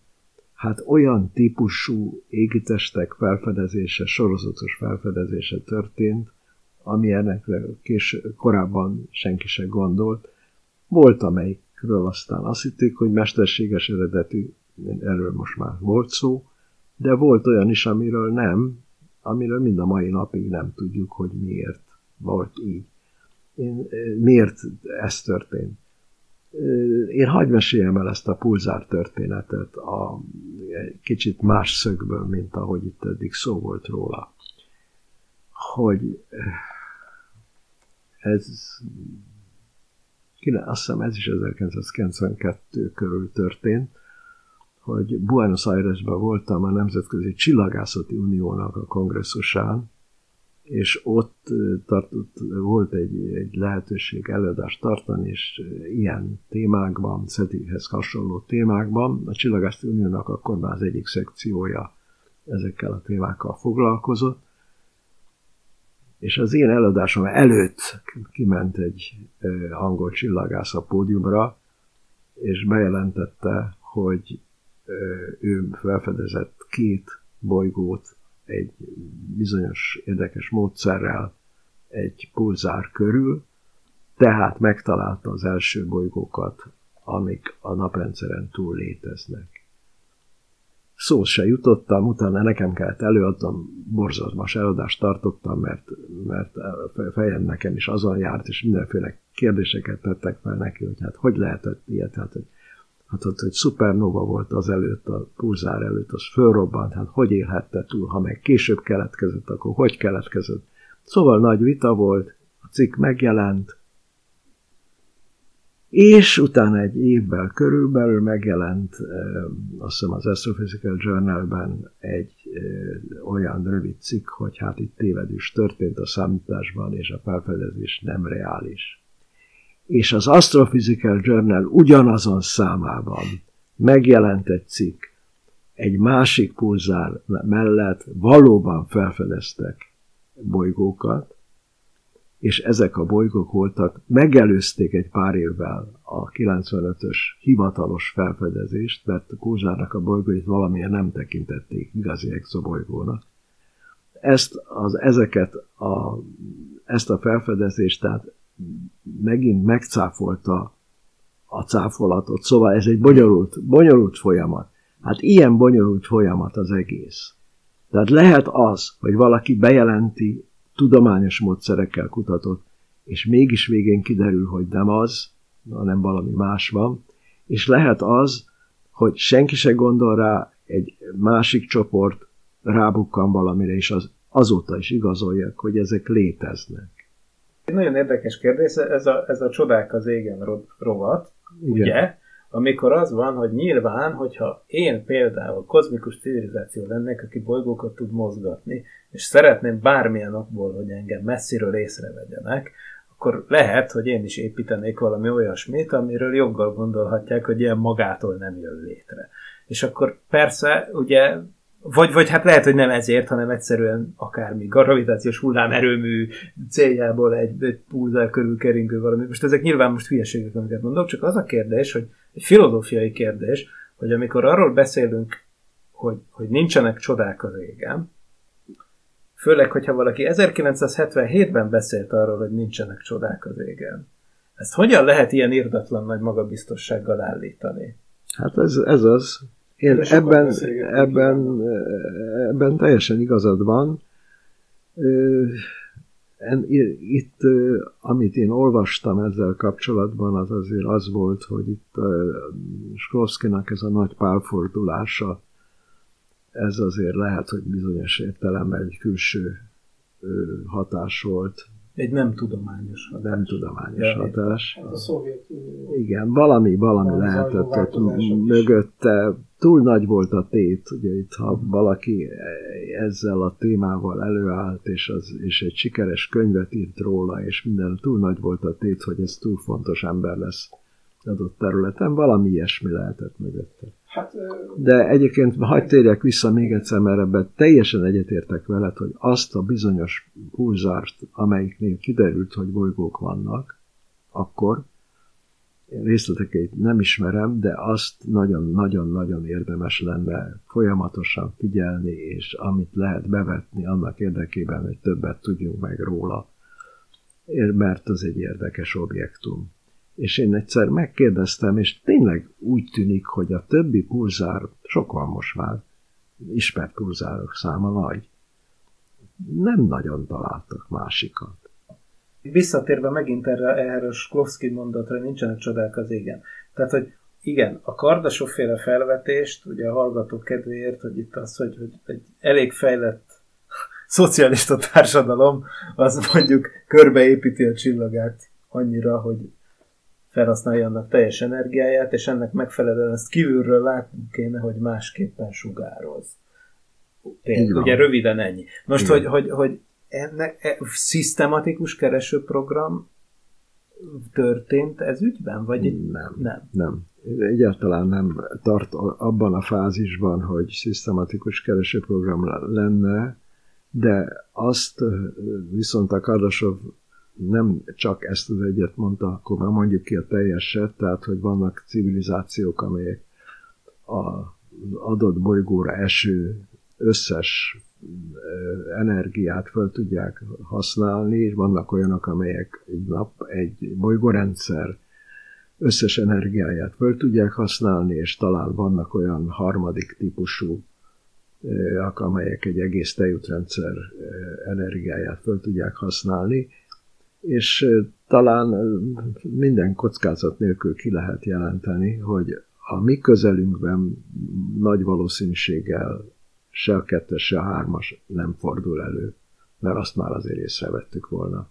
hát olyan típusú égitestek felfedezése, sorozatos felfedezése történt, ami ennek kés, korábban senki se gondolt. Volt, amelyikről aztán azt hitték, hogy mesterséges eredetű, erről most már volt szó, de volt olyan is, amiről nem, amiről mind a mai napig nem tudjuk, hogy miért volt így. Én, miért ez történt? Én hagyj meséljem el ezt a pulzár történetet a egy kicsit más szögből, mint ahogy itt eddig szó volt róla. Hogy ez azt hiszem ez is 1992 körül történt, hogy Buenos Airesben voltam a Nemzetközi Csillagászati Uniónak a kongresszusán, és ott tartott, volt egy, egy lehetőség előadást tartani, és ilyen témákban, SETI-hez hasonló témákban, a Csillagászati Uniónak akkor már az egyik szekciója ezekkel a témákkal foglalkozott, és az én előadásom előtt kiment egy angol csillagász a pódiumra, és bejelentette, hogy ő felfedezett két bolygót egy bizonyos érdekes módszerrel egy pulzár körül, tehát megtalálta az első bolygókat, amik a naprendszeren túl léteznek. szó se jutottam, utána nekem kellett előadnom, borzalmas eladást tartottam, mert, mert fejem nekem is azon járt, és mindenféle kérdéseket tettek fel neki, hogy hát hogy lehetett ilyet, hát hogy, hát, hogy, hogy szupernova volt az előtt, a pulzár előtt, az fölrobbant, hát hogy élhette túl, ha meg később keletkezett, akkor hogy keletkezett. Szóval nagy vita volt, a cikk megjelent, és utána egy évvel körülbelül megjelent azt hiszem az Astrophysical Journalben egy olyan rövid cikk, hogy hát itt tévedés történt a számításban, és a felfedezés nem reális. És az Astrophysical Journal ugyanazon számában megjelent egy cikk, egy másik pulzár mellett valóban felfedeztek bolygókat, és ezek a bolygók voltak, megelőzték egy pár évvel a 95-ös hivatalos felfedezést, mert a Kózsárnak a bolygóit valamilyen nem tekintették igazi exobolygónak. Ezt, az, ezeket a, ezt a felfedezést tehát megint megcáfolta a cáfolatot, szóval ez egy bonyolult, bonyolult folyamat. Hát ilyen bonyolult folyamat az egész. Tehát lehet az, hogy valaki bejelenti tudományos módszerekkel kutatott, és mégis végén kiderül, hogy nem az, hanem valami más van, és lehet az, hogy senki se gondol rá, egy másik csoport rábukkan valamire, és az, azóta is igazoljak, hogy ezek léteznek. Egy nagyon érdekes kérdés, ez a, ez a csodák az égen rovat, Igen. ugye? amikor az van, hogy nyilván, hogyha én például kozmikus civilizáció lennék, aki bolygókat tud mozgatni, és szeretném bármilyen okból, hogy engem messziről észrevegyenek, akkor lehet, hogy én is építenék valami olyasmit, amiről joggal gondolhatják, hogy ilyen magától nem jön létre. És akkor persze, ugye vagy, vagy hát lehet, hogy nem ezért, hanem egyszerűen akármi gravitációs hullámerőmű céljából egy, egy pulzár körül keringő valami. Most ezek nyilván most hülyeségek, amiket mondok, csak az a kérdés, hogy egy filozófiai kérdés, hogy amikor arról beszélünk, hogy, hogy nincsenek csodák az égen, főleg, hogyha valaki 1977-ben beszélt arról, hogy nincsenek csodák az égen, ezt hogyan lehet ilyen irdatlan nagy magabiztossággal állítani? Hát ez, ez az. Én ebben, ebben, ebben teljesen igazad van. Itt, amit én olvastam ezzel kapcsolatban, az azért az volt, hogy itt Skrovszkinak ez a nagy pálfordulása, ez azért lehet, hogy bizonyos értelemben egy külső hatás volt egy nem tudományos hatás. Nem tudományos ja, hatás. Hát a szovjet Igen, valami, valami lehetett ott mögötte. Túl nagy volt a tét, ugye itt ha valaki ezzel a témával előállt, és, az, és egy sikeres könyvet írt róla, és minden túl nagy volt a tét, hogy ez túl fontos ember lesz adott területen, valami ilyesmi lehetett mögötte. Hát, De egyébként hagyd térjek vissza még egyszer, mert ebben teljesen egyetértek veled, hogy azt a bizonyos pulzárt, amelyiknél kiderült, hogy bolygók vannak, akkor részleteket nem ismerem, de azt nagyon-nagyon-nagyon érdemes lenne folyamatosan figyelni, és amit lehet bevetni annak érdekében, hogy többet tudjunk meg róla, mert az egy érdekes objektum és én egyszer megkérdeztem, és tényleg úgy tűnik, hogy a többi pulzár, sok van most már, ismert pulzárok száma nagy, nem nagyon találtak másikat. Visszatérve megint erre, erre a Sklovsky mondatra, nincsenek csodák az égen. Tehát, hogy igen, a kardasóféle felvetést, ugye a hallgatók kedvéért, hogy itt az, hogy, hogy egy elég fejlett szocialista társadalom, az mondjuk körbeépíti a csillagát annyira, hogy felhasználja annak teljes energiáját, és ennek megfelelően ezt kívülről látnunk kéne, hogy másképpen sugároz. Például, ugye röviden ennyi. Most, Igen. hogy, hogy, hogy ennek e, szisztematikus keresőprogram történt ez ügyben, vagy nem, nem? Nem. Egyáltalán nem tart abban a fázisban, hogy szisztematikus keresőprogram lenne, de azt viszont a Kardasov nem csak ezt az egyet mondta, akkor már mondjuk ki a teljeset, tehát hogy vannak civilizációk, amelyek az adott bolygóra eső összes energiát fel tudják használni, és vannak olyanok, amelyek egy nap, egy bolygórendszer összes energiáját fel tudják használni, és talán vannak olyan harmadik típusú amelyek egy egész tejútrendszer energiáját föl tudják használni, és talán minden kockázat nélkül ki lehet jelenteni, hogy a mi közelünkben nagy valószínűséggel se a kettes, se a hármas nem fordul elő, mert azt már azért észrevettük volna.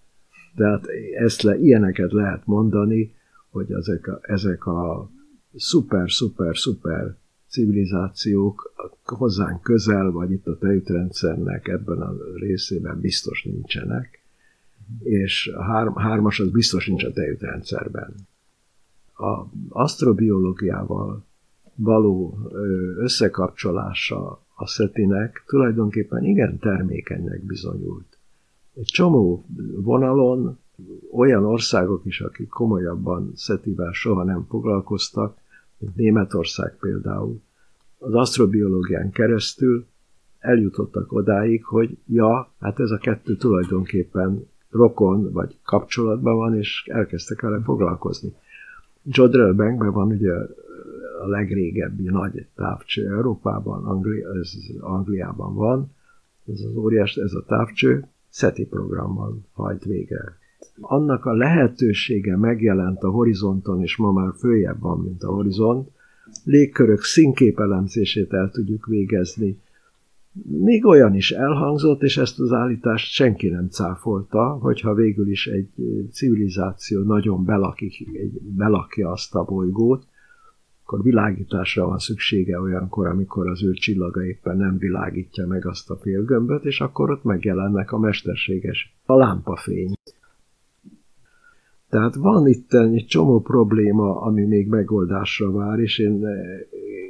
Tehát ezt le, ilyeneket lehet mondani, hogy ezek a, ezek a szuper, szuper, szuper civilizációk hozzánk közel, vagy itt a tejútrendszernek ebben a részében biztos nincsenek, és a hár, hármas az biztos nincs a tejútrendszerben. A asztrobiológiával való összekapcsolása a szetinek tulajdonképpen igen termékenynek bizonyult. Egy csomó vonalon olyan országok is, akik komolyabban szetivel soha nem foglalkoztak, mint Németország például, az asztrobiológián keresztül eljutottak odáig, hogy ja, hát ez a kettő tulajdonképpen rokon vagy kapcsolatban van, és elkezdtek vele foglalkozni. Jodrell Bankben van ugye a legrégebbi nagy távcső Európában, Angli- ez Angliában van, ez az óriás, ez a távcső, SETI programmal hajt végre. Annak a lehetősége megjelent a horizonton, és ma már följebb van, mint a horizont, légkörök színképelemzését el tudjuk végezni. Még olyan is elhangzott, és ezt az állítást senki nem cáfolta, hogyha végül is egy civilizáció nagyon belakik, egy, belakja azt a bolygót, akkor világításra van szüksége olyankor, amikor az ő csillaga éppen nem világítja meg azt a félgömböt, és akkor ott megjelennek a mesterséges a lámpafény. Tehát van itt egy csomó probléma, ami még megoldásra vár, és én eh,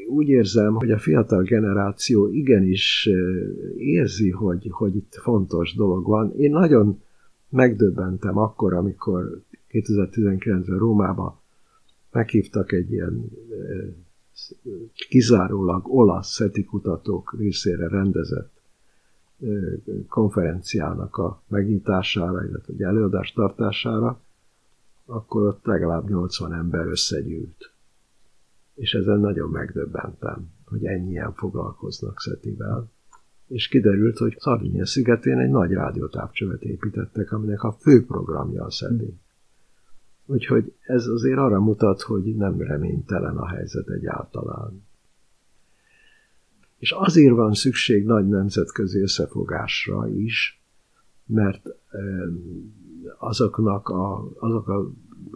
úgy érzem, hogy a fiatal generáció igenis eh, érzi, hogy, hogy itt fontos dolog van. Én nagyon megdöbbentem akkor, amikor 2019-ben Rómába meghívtak egy ilyen kizárólag olasz szeti kutatók részére rendezett konferenciának a megnyitására, illetve egy előadás tartására, akkor ott legalább 80 ember összegyűlt. És ezen nagyon megdöbbentem, hogy ennyien foglalkoznak Szetivel. És kiderült, hogy Szardinien szigetén egy nagy rádiótávcsövet építettek, aminek a fő programja a Szeti. Úgyhogy ez azért arra mutat, hogy nem reménytelen a helyzet egyáltalán. És azért van szükség nagy nemzetközi összefogásra is, mert azoknak a, azok a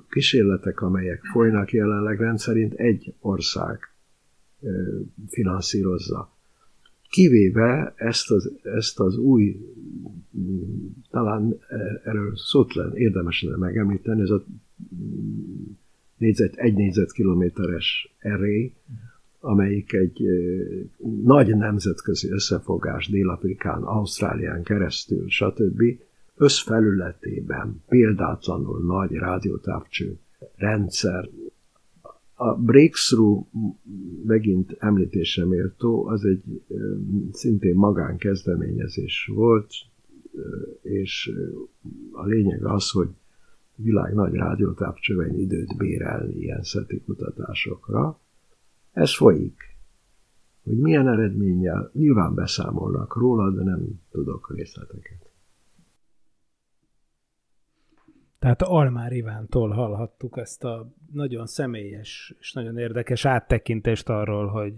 kísérletek, amelyek folynak jelenleg rendszerint egy ország finanszírozza. Kivéve ezt az, ezt az új, talán erről szót érdemes lenne megemlíteni, ez a négyzet, egy négyzetkilométeres erély, amelyik egy nagy nemzetközi összefogás Dél-Afrikán, Ausztrálián keresztül, stb összfelületében példátlanul nagy rádiótávcső rendszer. A breakthrough megint említésre méltó, az egy szintén magánkezdeményezés volt, és a lényeg az, hogy világ nagy rádiótávcsövein időt bérelni ilyen szeti kutatásokra. Ez folyik. Hogy milyen eredménnyel, nyilván beszámolnak róla, de nem tudok részleteket. Tehát Almár Ivántól hallhattuk ezt a nagyon személyes és nagyon érdekes áttekintést arról, hogy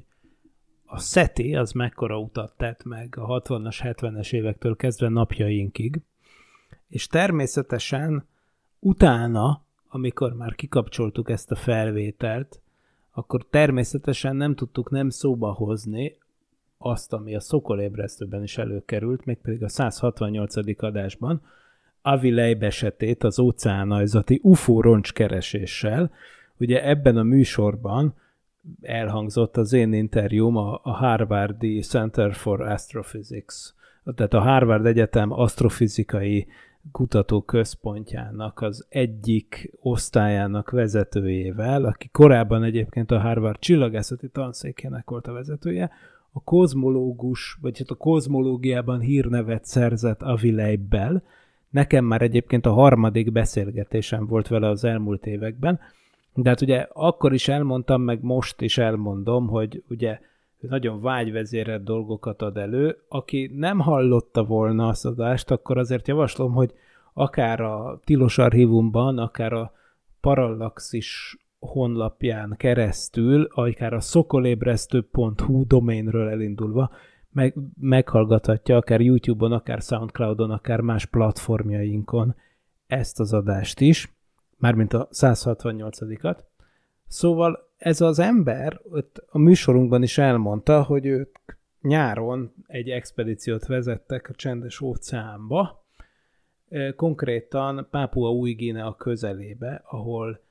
a SETI az mekkora utat tett meg a 60-as, 70-es évektől kezdve napjainkig, és természetesen utána, amikor már kikapcsoltuk ezt a felvételt, akkor természetesen nem tudtuk nem szóba hozni azt, ami a Szokolébresztőben is előkerült, mégpedig a 168. adásban, Avilej esetét az óceánajzati UFO roncskereséssel. Ugye ebben a műsorban elhangzott az én interjúm a, a Harvardi Center for Astrophysics, tehát a Harvard Egyetem asztrofizikai kutatóközpontjának az egyik osztályának vezetőjével, aki korábban egyébként a Harvard csillagászati tanszékének volt a vezetője, a kozmológus, vagy hát a kozmológiában hírnevet szerzett Avilejbel, Nekem már egyébként a harmadik beszélgetésem volt vele az elmúlt években, de hát ugye akkor is elmondtam, meg most is elmondom, hogy ugye nagyon vágyvezérelt dolgokat ad elő. Aki nem hallotta volna azt adást, akkor azért javaslom, hogy akár a Tilos archívumban, akár a Parallaxis honlapján keresztül, akár a szokolébresztő.hu doménről elindulva, meg, meghallgathatja akár YouTube-on, akár Soundcloud-on, akár más platformjainkon ezt az adást is, mármint a 168-at. Szóval ez az ember a műsorunkban is elmondta, hogy ők nyáron egy expedíciót vezettek a csendes óceánba, konkrétan Pápua új a közelébe, ahol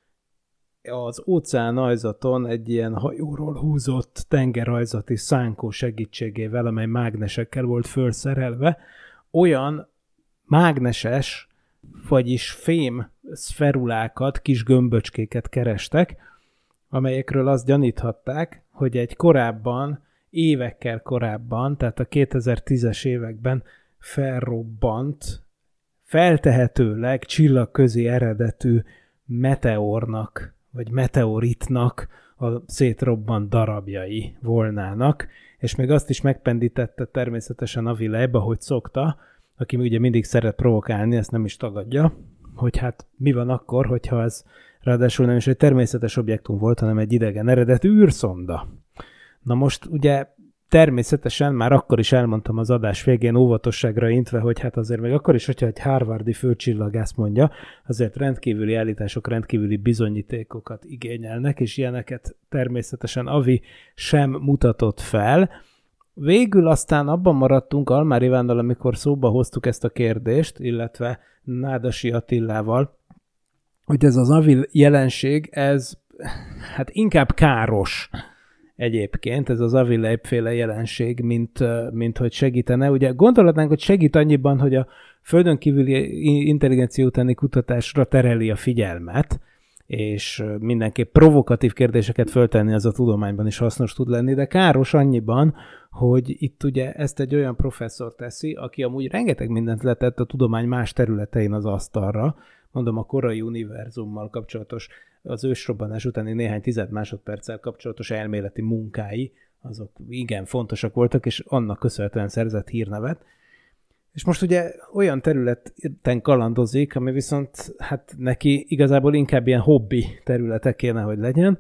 az óceán ajzaton egy ilyen hajóról húzott tengerajzati szánkó segítségével, amely mágnesekkel volt felszerelve, olyan mágneses, vagyis fém szferulákat, kis gömböcskéket kerestek, amelyekről azt gyaníthatták, hogy egy korábban, évekkel korábban, tehát a 2010-es években felrobbant, feltehetőleg csillagközi eredetű meteornak, vagy meteoritnak a szétrobbant darabjai volnának, és még azt is megpendítette természetesen a Vilejbe, hogy szokta, aki ugye mindig szeret provokálni, ezt nem is tagadja, hogy hát mi van akkor, hogyha ez ráadásul nem is egy természetes objektum volt, hanem egy idegen eredetű űrszonda. Na most ugye természetesen már akkor is elmondtam az adás végén óvatosságra intve, hogy hát azért még akkor is, hogyha egy Harvardi főcsillagász mondja, azért rendkívüli állítások rendkívüli bizonyítékokat igényelnek, és ilyeneket természetesen Avi sem mutatott fel. Végül aztán abban maradtunk Almár Ivánnal, amikor szóba hoztuk ezt a kérdést, illetve Nádasi Attillával, hogy ez az Avi jelenség, ez hát inkább káros egyébként, ez az Avila féle jelenség, mint, mint hogy segítene. Ugye gondolhatnánk, hogy segít annyiban, hogy a földön kívüli intelligencia utáni kutatásra tereli a figyelmet, és mindenképp provokatív kérdéseket föltenni az a tudományban is hasznos tud lenni, de káros annyiban, hogy itt ugye ezt egy olyan professzor teszi, aki amúgy rengeteg mindent letett a tudomány más területein az asztalra, mondom a korai univerzummal kapcsolatos az ősrobbanás utáni néhány tized másodperccel kapcsolatos elméleti munkái, azok igen fontosak voltak, és annak köszönhetően szerzett hírnevet. És most ugye olyan területen kalandozik, ami viszont hát neki igazából inkább ilyen hobbi területek kéne, hogy legyen,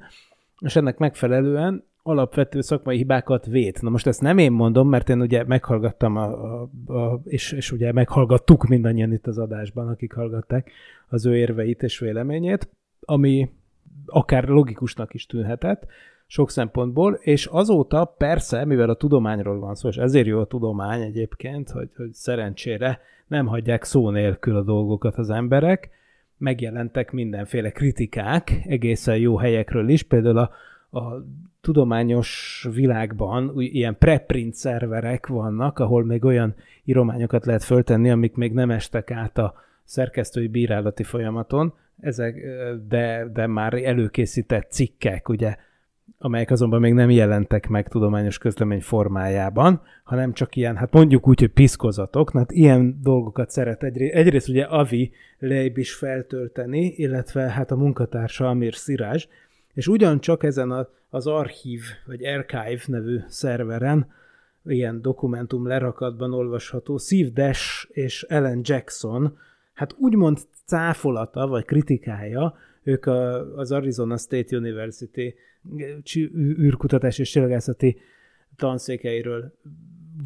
és ennek megfelelően alapvető szakmai hibákat vét. Na most ezt nem én mondom, mert én ugye meghallgattam, a, a, a, és, és ugye meghallgattuk mindannyian itt az adásban, akik hallgatták az ő érveit és véleményét, ami akár logikusnak is tűnhetett sok szempontból, és azóta persze, mivel a tudományról van szó, és ezért jó a tudomány egyébként, hogy, hogy szerencsére nem hagyják szó nélkül a dolgokat az emberek, megjelentek mindenféle kritikák egészen jó helyekről is, például a, a tudományos világban ilyen preprint szerverek vannak, ahol még olyan írományokat lehet föltenni, amik még nem estek át a szerkesztői bírálati folyamaton, ezek, de, de már előkészített cikkek, ugye, amelyek azonban még nem jelentek meg tudományos közlemény formájában, hanem csak ilyen, hát mondjuk úgy, hogy piszkozatok, hát ilyen dolgokat szeret egyrészt, egyrészt ugye Avi Leib is feltölteni, illetve hát a munkatársa Amir Szirázs, és ugyancsak ezen a, az archív, vagy archive nevű szerveren, ilyen dokumentum lerakatban olvasható, Steve Dash és Ellen Jackson, hát úgymond cáfolata, vagy kritikája, ők a, az Arizona State University űrkutatás és csillagászati tanszékeiről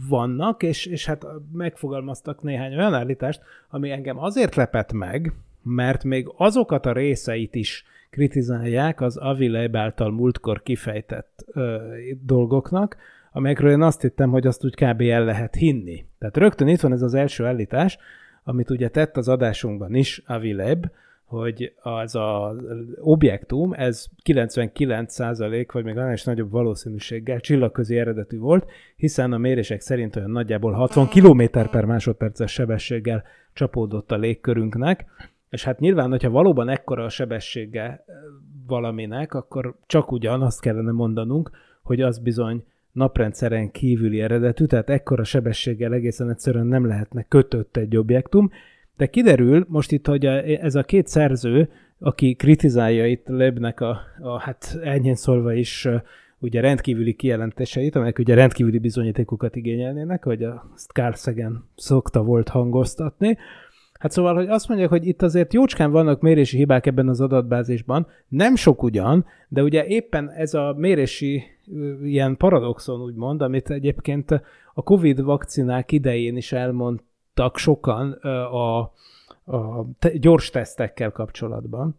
vannak, és, és hát megfogalmaztak néhány olyan állítást, ami engem azért lepett meg, mert még azokat a részeit is kritizálják az Avi Leib által múltkor kifejtett ö, dolgoknak, amelyekről én azt hittem, hogy azt úgy kb. el lehet hinni. Tehát rögtön itt van ez az első állítás, amit ugye tett az adásunkban is Avileb, hogy az a objektum, ez 99% vagy még annál is nagyobb valószínűséggel csillagközi eredetű volt, hiszen a mérések szerint olyan nagyjából 60 km per másodperces sebességgel csapódott a légkörünknek, és hát nyilván, hogyha valóban ekkora a sebessége valaminek, akkor csak ugyan azt kellene mondanunk, hogy az bizony naprendszeren kívüli eredetű, tehát ekkora sebességgel egészen egyszerűen nem lehetne kötött egy objektum, de kiderül most itt, hogy ez a két szerző, aki kritizálja itt Lebnek a, a hát ennyi szólva is ugye rendkívüli kijelentéseit, amelyek ugye rendkívüli bizonyítékokat igényelnének, hogy a Carl Sagan szokta volt hangoztatni. Hát szóval, hogy azt mondják, hogy itt azért jócskán vannak mérési hibák ebben az adatbázisban, nem sok ugyan, de ugye éppen ez a mérési ilyen paradoxon úgymond, amit egyébként a Covid vakcinák idején is elmondtak sokan a, a gyors tesztekkel kapcsolatban,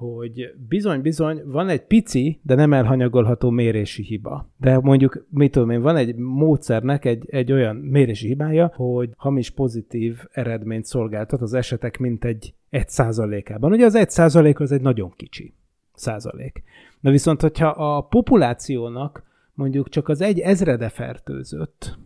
hogy bizony-bizony van egy pici, de nem elhanyagolható mérési hiba. De mondjuk, mit tudom én, van egy módszernek egy, egy olyan mérési hibája, hogy hamis pozitív eredményt szolgáltat az esetek mint egy 1 százalékában. Ugye az 1 százalék az egy nagyon kicsi százalék. Na viszont, hogyha a populációnak mondjuk csak az egy ezrede fertőzött,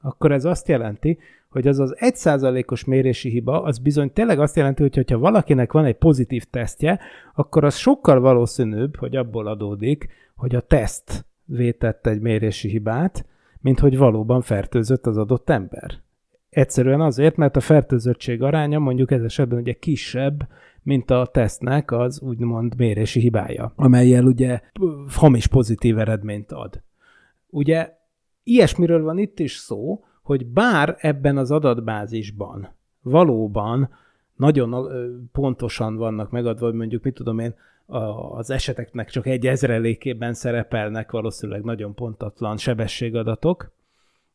akkor ez azt jelenti, hogy az az 1%-os mérési hiba, az bizony tényleg azt jelenti, hogy ha valakinek van egy pozitív tesztje, akkor az sokkal valószínűbb, hogy abból adódik, hogy a teszt vétett egy mérési hibát, mint hogy valóban fertőzött az adott ember. Egyszerűen azért, mert a fertőzöttség aránya mondjuk ez esetben ugye kisebb, mint a tesztnek az úgymond mérési hibája, amelyel ugye hamis pozitív eredményt ad. Ugye ilyesmiről van itt is szó, hogy bár ebben az adatbázisban valóban nagyon pontosan vannak megadva, hogy mondjuk, mit tudom én, az eseteknek csak egy ezrelékében szerepelnek valószínűleg nagyon pontatlan sebességadatok.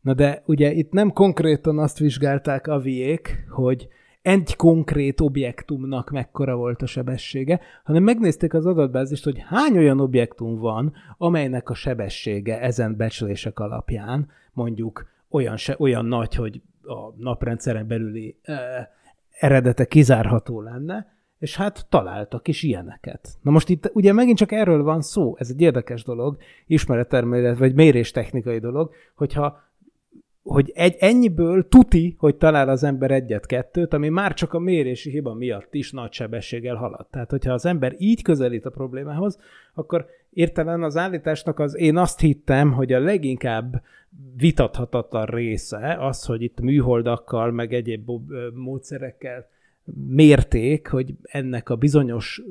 Na de ugye itt nem konkrétan azt vizsgálták a viék, hogy egy konkrét objektumnak mekkora volt a sebessége, hanem megnézték az adatbázist, hogy hány olyan objektum van, amelynek a sebessége ezen becslések alapján mondjuk olyan, se, olyan nagy, hogy a naprendszeren belüli e, eredete kizárható lenne, és hát találtak is ilyeneket. Na most itt ugye megint csak erről van szó, ez egy érdekes dolog, ismerettermélet, vagy méréstechnikai dolog, hogyha hogy egy ennyiből tuti, hogy talál az ember egyet-kettőt, ami már csak a mérési hiba miatt is nagy sebességgel halad. Tehát, hogyha az ember így közelít a problémához, akkor értelen az állításnak az én azt hittem, hogy a leginkább vitathatatlan része az, hogy itt műholdakkal, meg egyéb módszerekkel mérték, hogy ennek a bizonyos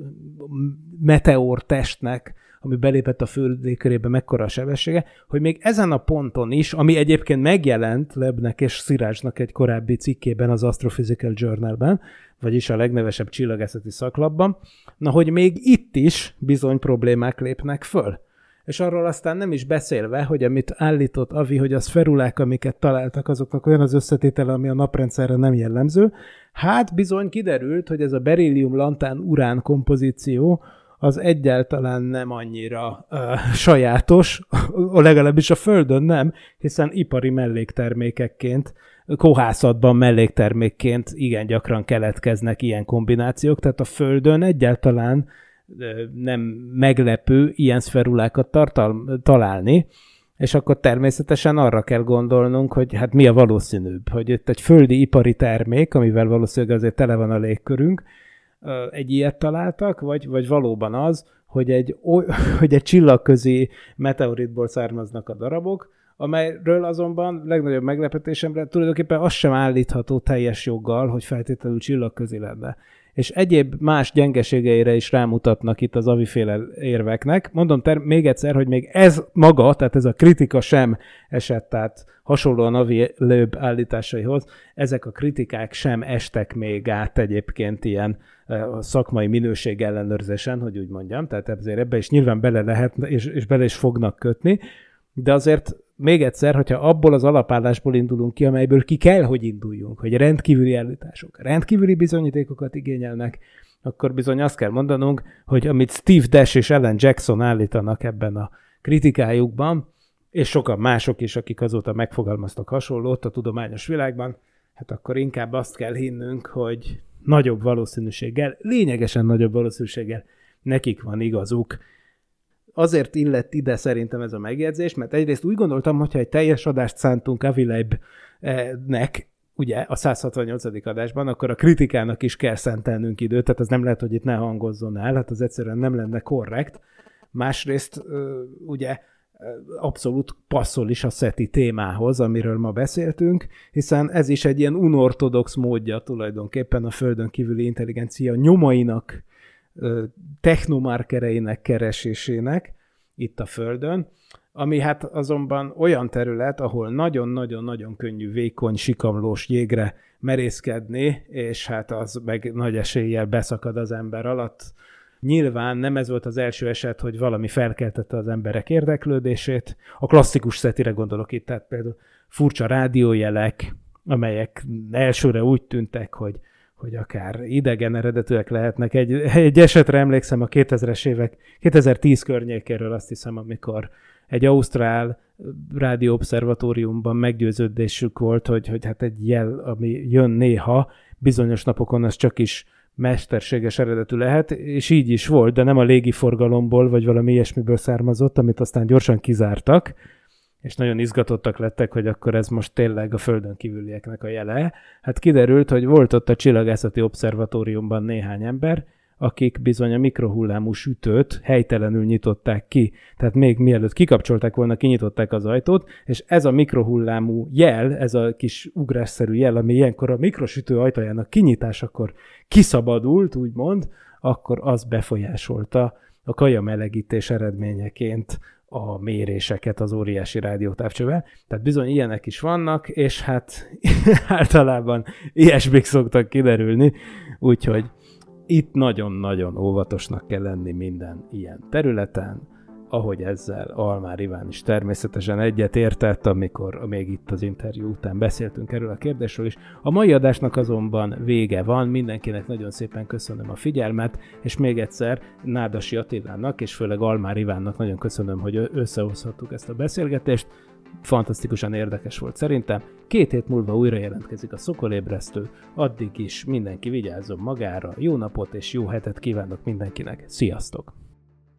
meteor testnek, ami belépett a föld körébe, mekkora a sebessége, hogy még ezen a ponton is, ami egyébként megjelent Lebnek és Szirázsnak egy korábbi cikkében az Astrophysical Journalben, vagyis a legnevesebb csillagászati szaklapban, na hogy még itt is bizony problémák lépnek föl. És arról aztán nem is beszélve, hogy amit állított Avi, hogy az ferulák, amiket találtak, azoknak olyan az összetétele, ami a naprendszerre nem jellemző, hát bizony kiderült, hogy ez a berillium lantán urán kompozíció az egyáltalán nem annyira uh, sajátos, legalábbis a Földön nem, hiszen ipari melléktermékekként kohászatban melléktermékként igen gyakran keletkeznek ilyen kombinációk, tehát a Földön egyáltalán nem meglepő ilyen szferulákat tartal- találni, és akkor természetesen arra kell gondolnunk, hogy hát mi a valószínűbb, hogy itt egy földi ipari termék, amivel valószínűleg azért tele van a légkörünk, egy ilyet találtak, vagy, vagy valóban az, hogy egy, hogy egy csillagközi meteoritból származnak a darabok, amelyről azonban legnagyobb meglepetésemre tulajdonképpen az sem állítható teljes joggal, hogy feltétlenül csillagközi lenne. És egyéb más gyengeségeire is rámutatnak itt az aviféle érveknek. Mondom ter- még egyszer, hogy még ez maga, tehát ez a kritika sem esett, tehát hasonlóan Avi Löb állításaihoz, ezek a kritikák sem estek még át egyébként ilyen a szakmai minőség ellenőrzésen, hogy úgy mondjam, tehát ezért ebbe is nyilván bele lehet, és, és bele is fognak kötni, de azért még egyszer, hogyha abból az alapállásból indulunk ki, amelyből ki kell, hogy induljunk, hogy rendkívüli állítások, rendkívüli bizonyítékokat igényelnek, akkor bizony azt kell mondanunk, hogy amit Steve Dash és Ellen Jackson állítanak ebben a kritikájukban, és sokan mások is, akik azóta megfogalmaztak hasonlót a tudományos világban, hát akkor inkább azt kell hinnünk, hogy nagyobb valószínűséggel, lényegesen nagyobb valószínűséggel nekik van igazuk, azért illett ide szerintem ez a megjegyzés, mert egyrészt úgy gondoltam, hogyha egy teljes adást szántunk Avileib-nek, ugye a 168. adásban, akkor a kritikának is kell szentelnünk időt, tehát ez nem lehet, hogy itt ne hangozzon el, hát az egyszerűen nem lenne korrekt. Másrészt ugye abszolút passzol is a SETI témához, amiről ma beszéltünk, hiszen ez is egy ilyen unortodox módja tulajdonképpen a Földön kívüli intelligencia nyomainak technomarkereinek keresésének, itt a Földön, ami hát azonban olyan terület, ahol nagyon-nagyon-nagyon könnyű vékony, sikamlós jégre merészkedni, és hát az meg nagy eséllyel beszakad az ember alatt. Nyilván nem ez volt az első eset, hogy valami felkeltette az emberek érdeklődését. A klasszikus szetire gondolok itt, tehát például furcsa rádiójelek, amelyek elsőre úgy tűntek, hogy, hogy akár idegen eredetűek lehetnek. Egy, egy esetre emlékszem a 2000-es évek, 2010 környékéről azt hiszem, amikor egy ausztrál rádióobszervatóriumban meggyőződésük volt, hogy, hogy hát egy jel, ami jön néha, bizonyos napokon az csak is mesterséges eredetű lehet, és így is volt, de nem a légiforgalomból, vagy valami ilyesmiből származott, amit aztán gyorsan kizártak, és nagyon izgatottak lettek, hogy akkor ez most tényleg a földön kívülieknek a jele. Hát kiderült, hogy volt ott a csillagászati obszervatóriumban néhány ember, akik bizony a mikrohullámú sütőt helytelenül nyitották ki. Tehát még mielőtt kikapcsolták volna, kinyitották az ajtót, és ez a mikrohullámú jel, ez a kis ugrásszerű jel, ami ilyenkor a mikrosütő ajtajának kinyitásakor kiszabadult, úgymond, akkor az befolyásolta a kaja melegítés eredményeként a méréseket az óriási rádiótávcsővel. Tehát bizony ilyenek is vannak, és hát általában ilyesmik szoktak kiderülni, úgyhogy itt nagyon-nagyon óvatosnak kell lenni minden ilyen területen, ahogy ezzel Almár Iván is természetesen egyet értett, amikor még itt az interjú után beszéltünk erről a kérdésről is. A mai adásnak azonban vége van, mindenkinek nagyon szépen köszönöm a figyelmet, és még egyszer Nádasi Attilának és főleg Almár Ivánnak nagyon köszönöm, hogy összehozhattuk ezt a beszélgetést fantasztikusan érdekes volt szerintem. Két hét múlva újra jelentkezik a Szokolébresztő, addig is mindenki vigyázzon magára, jó napot és jó hetet kívánok mindenkinek. Sziasztok!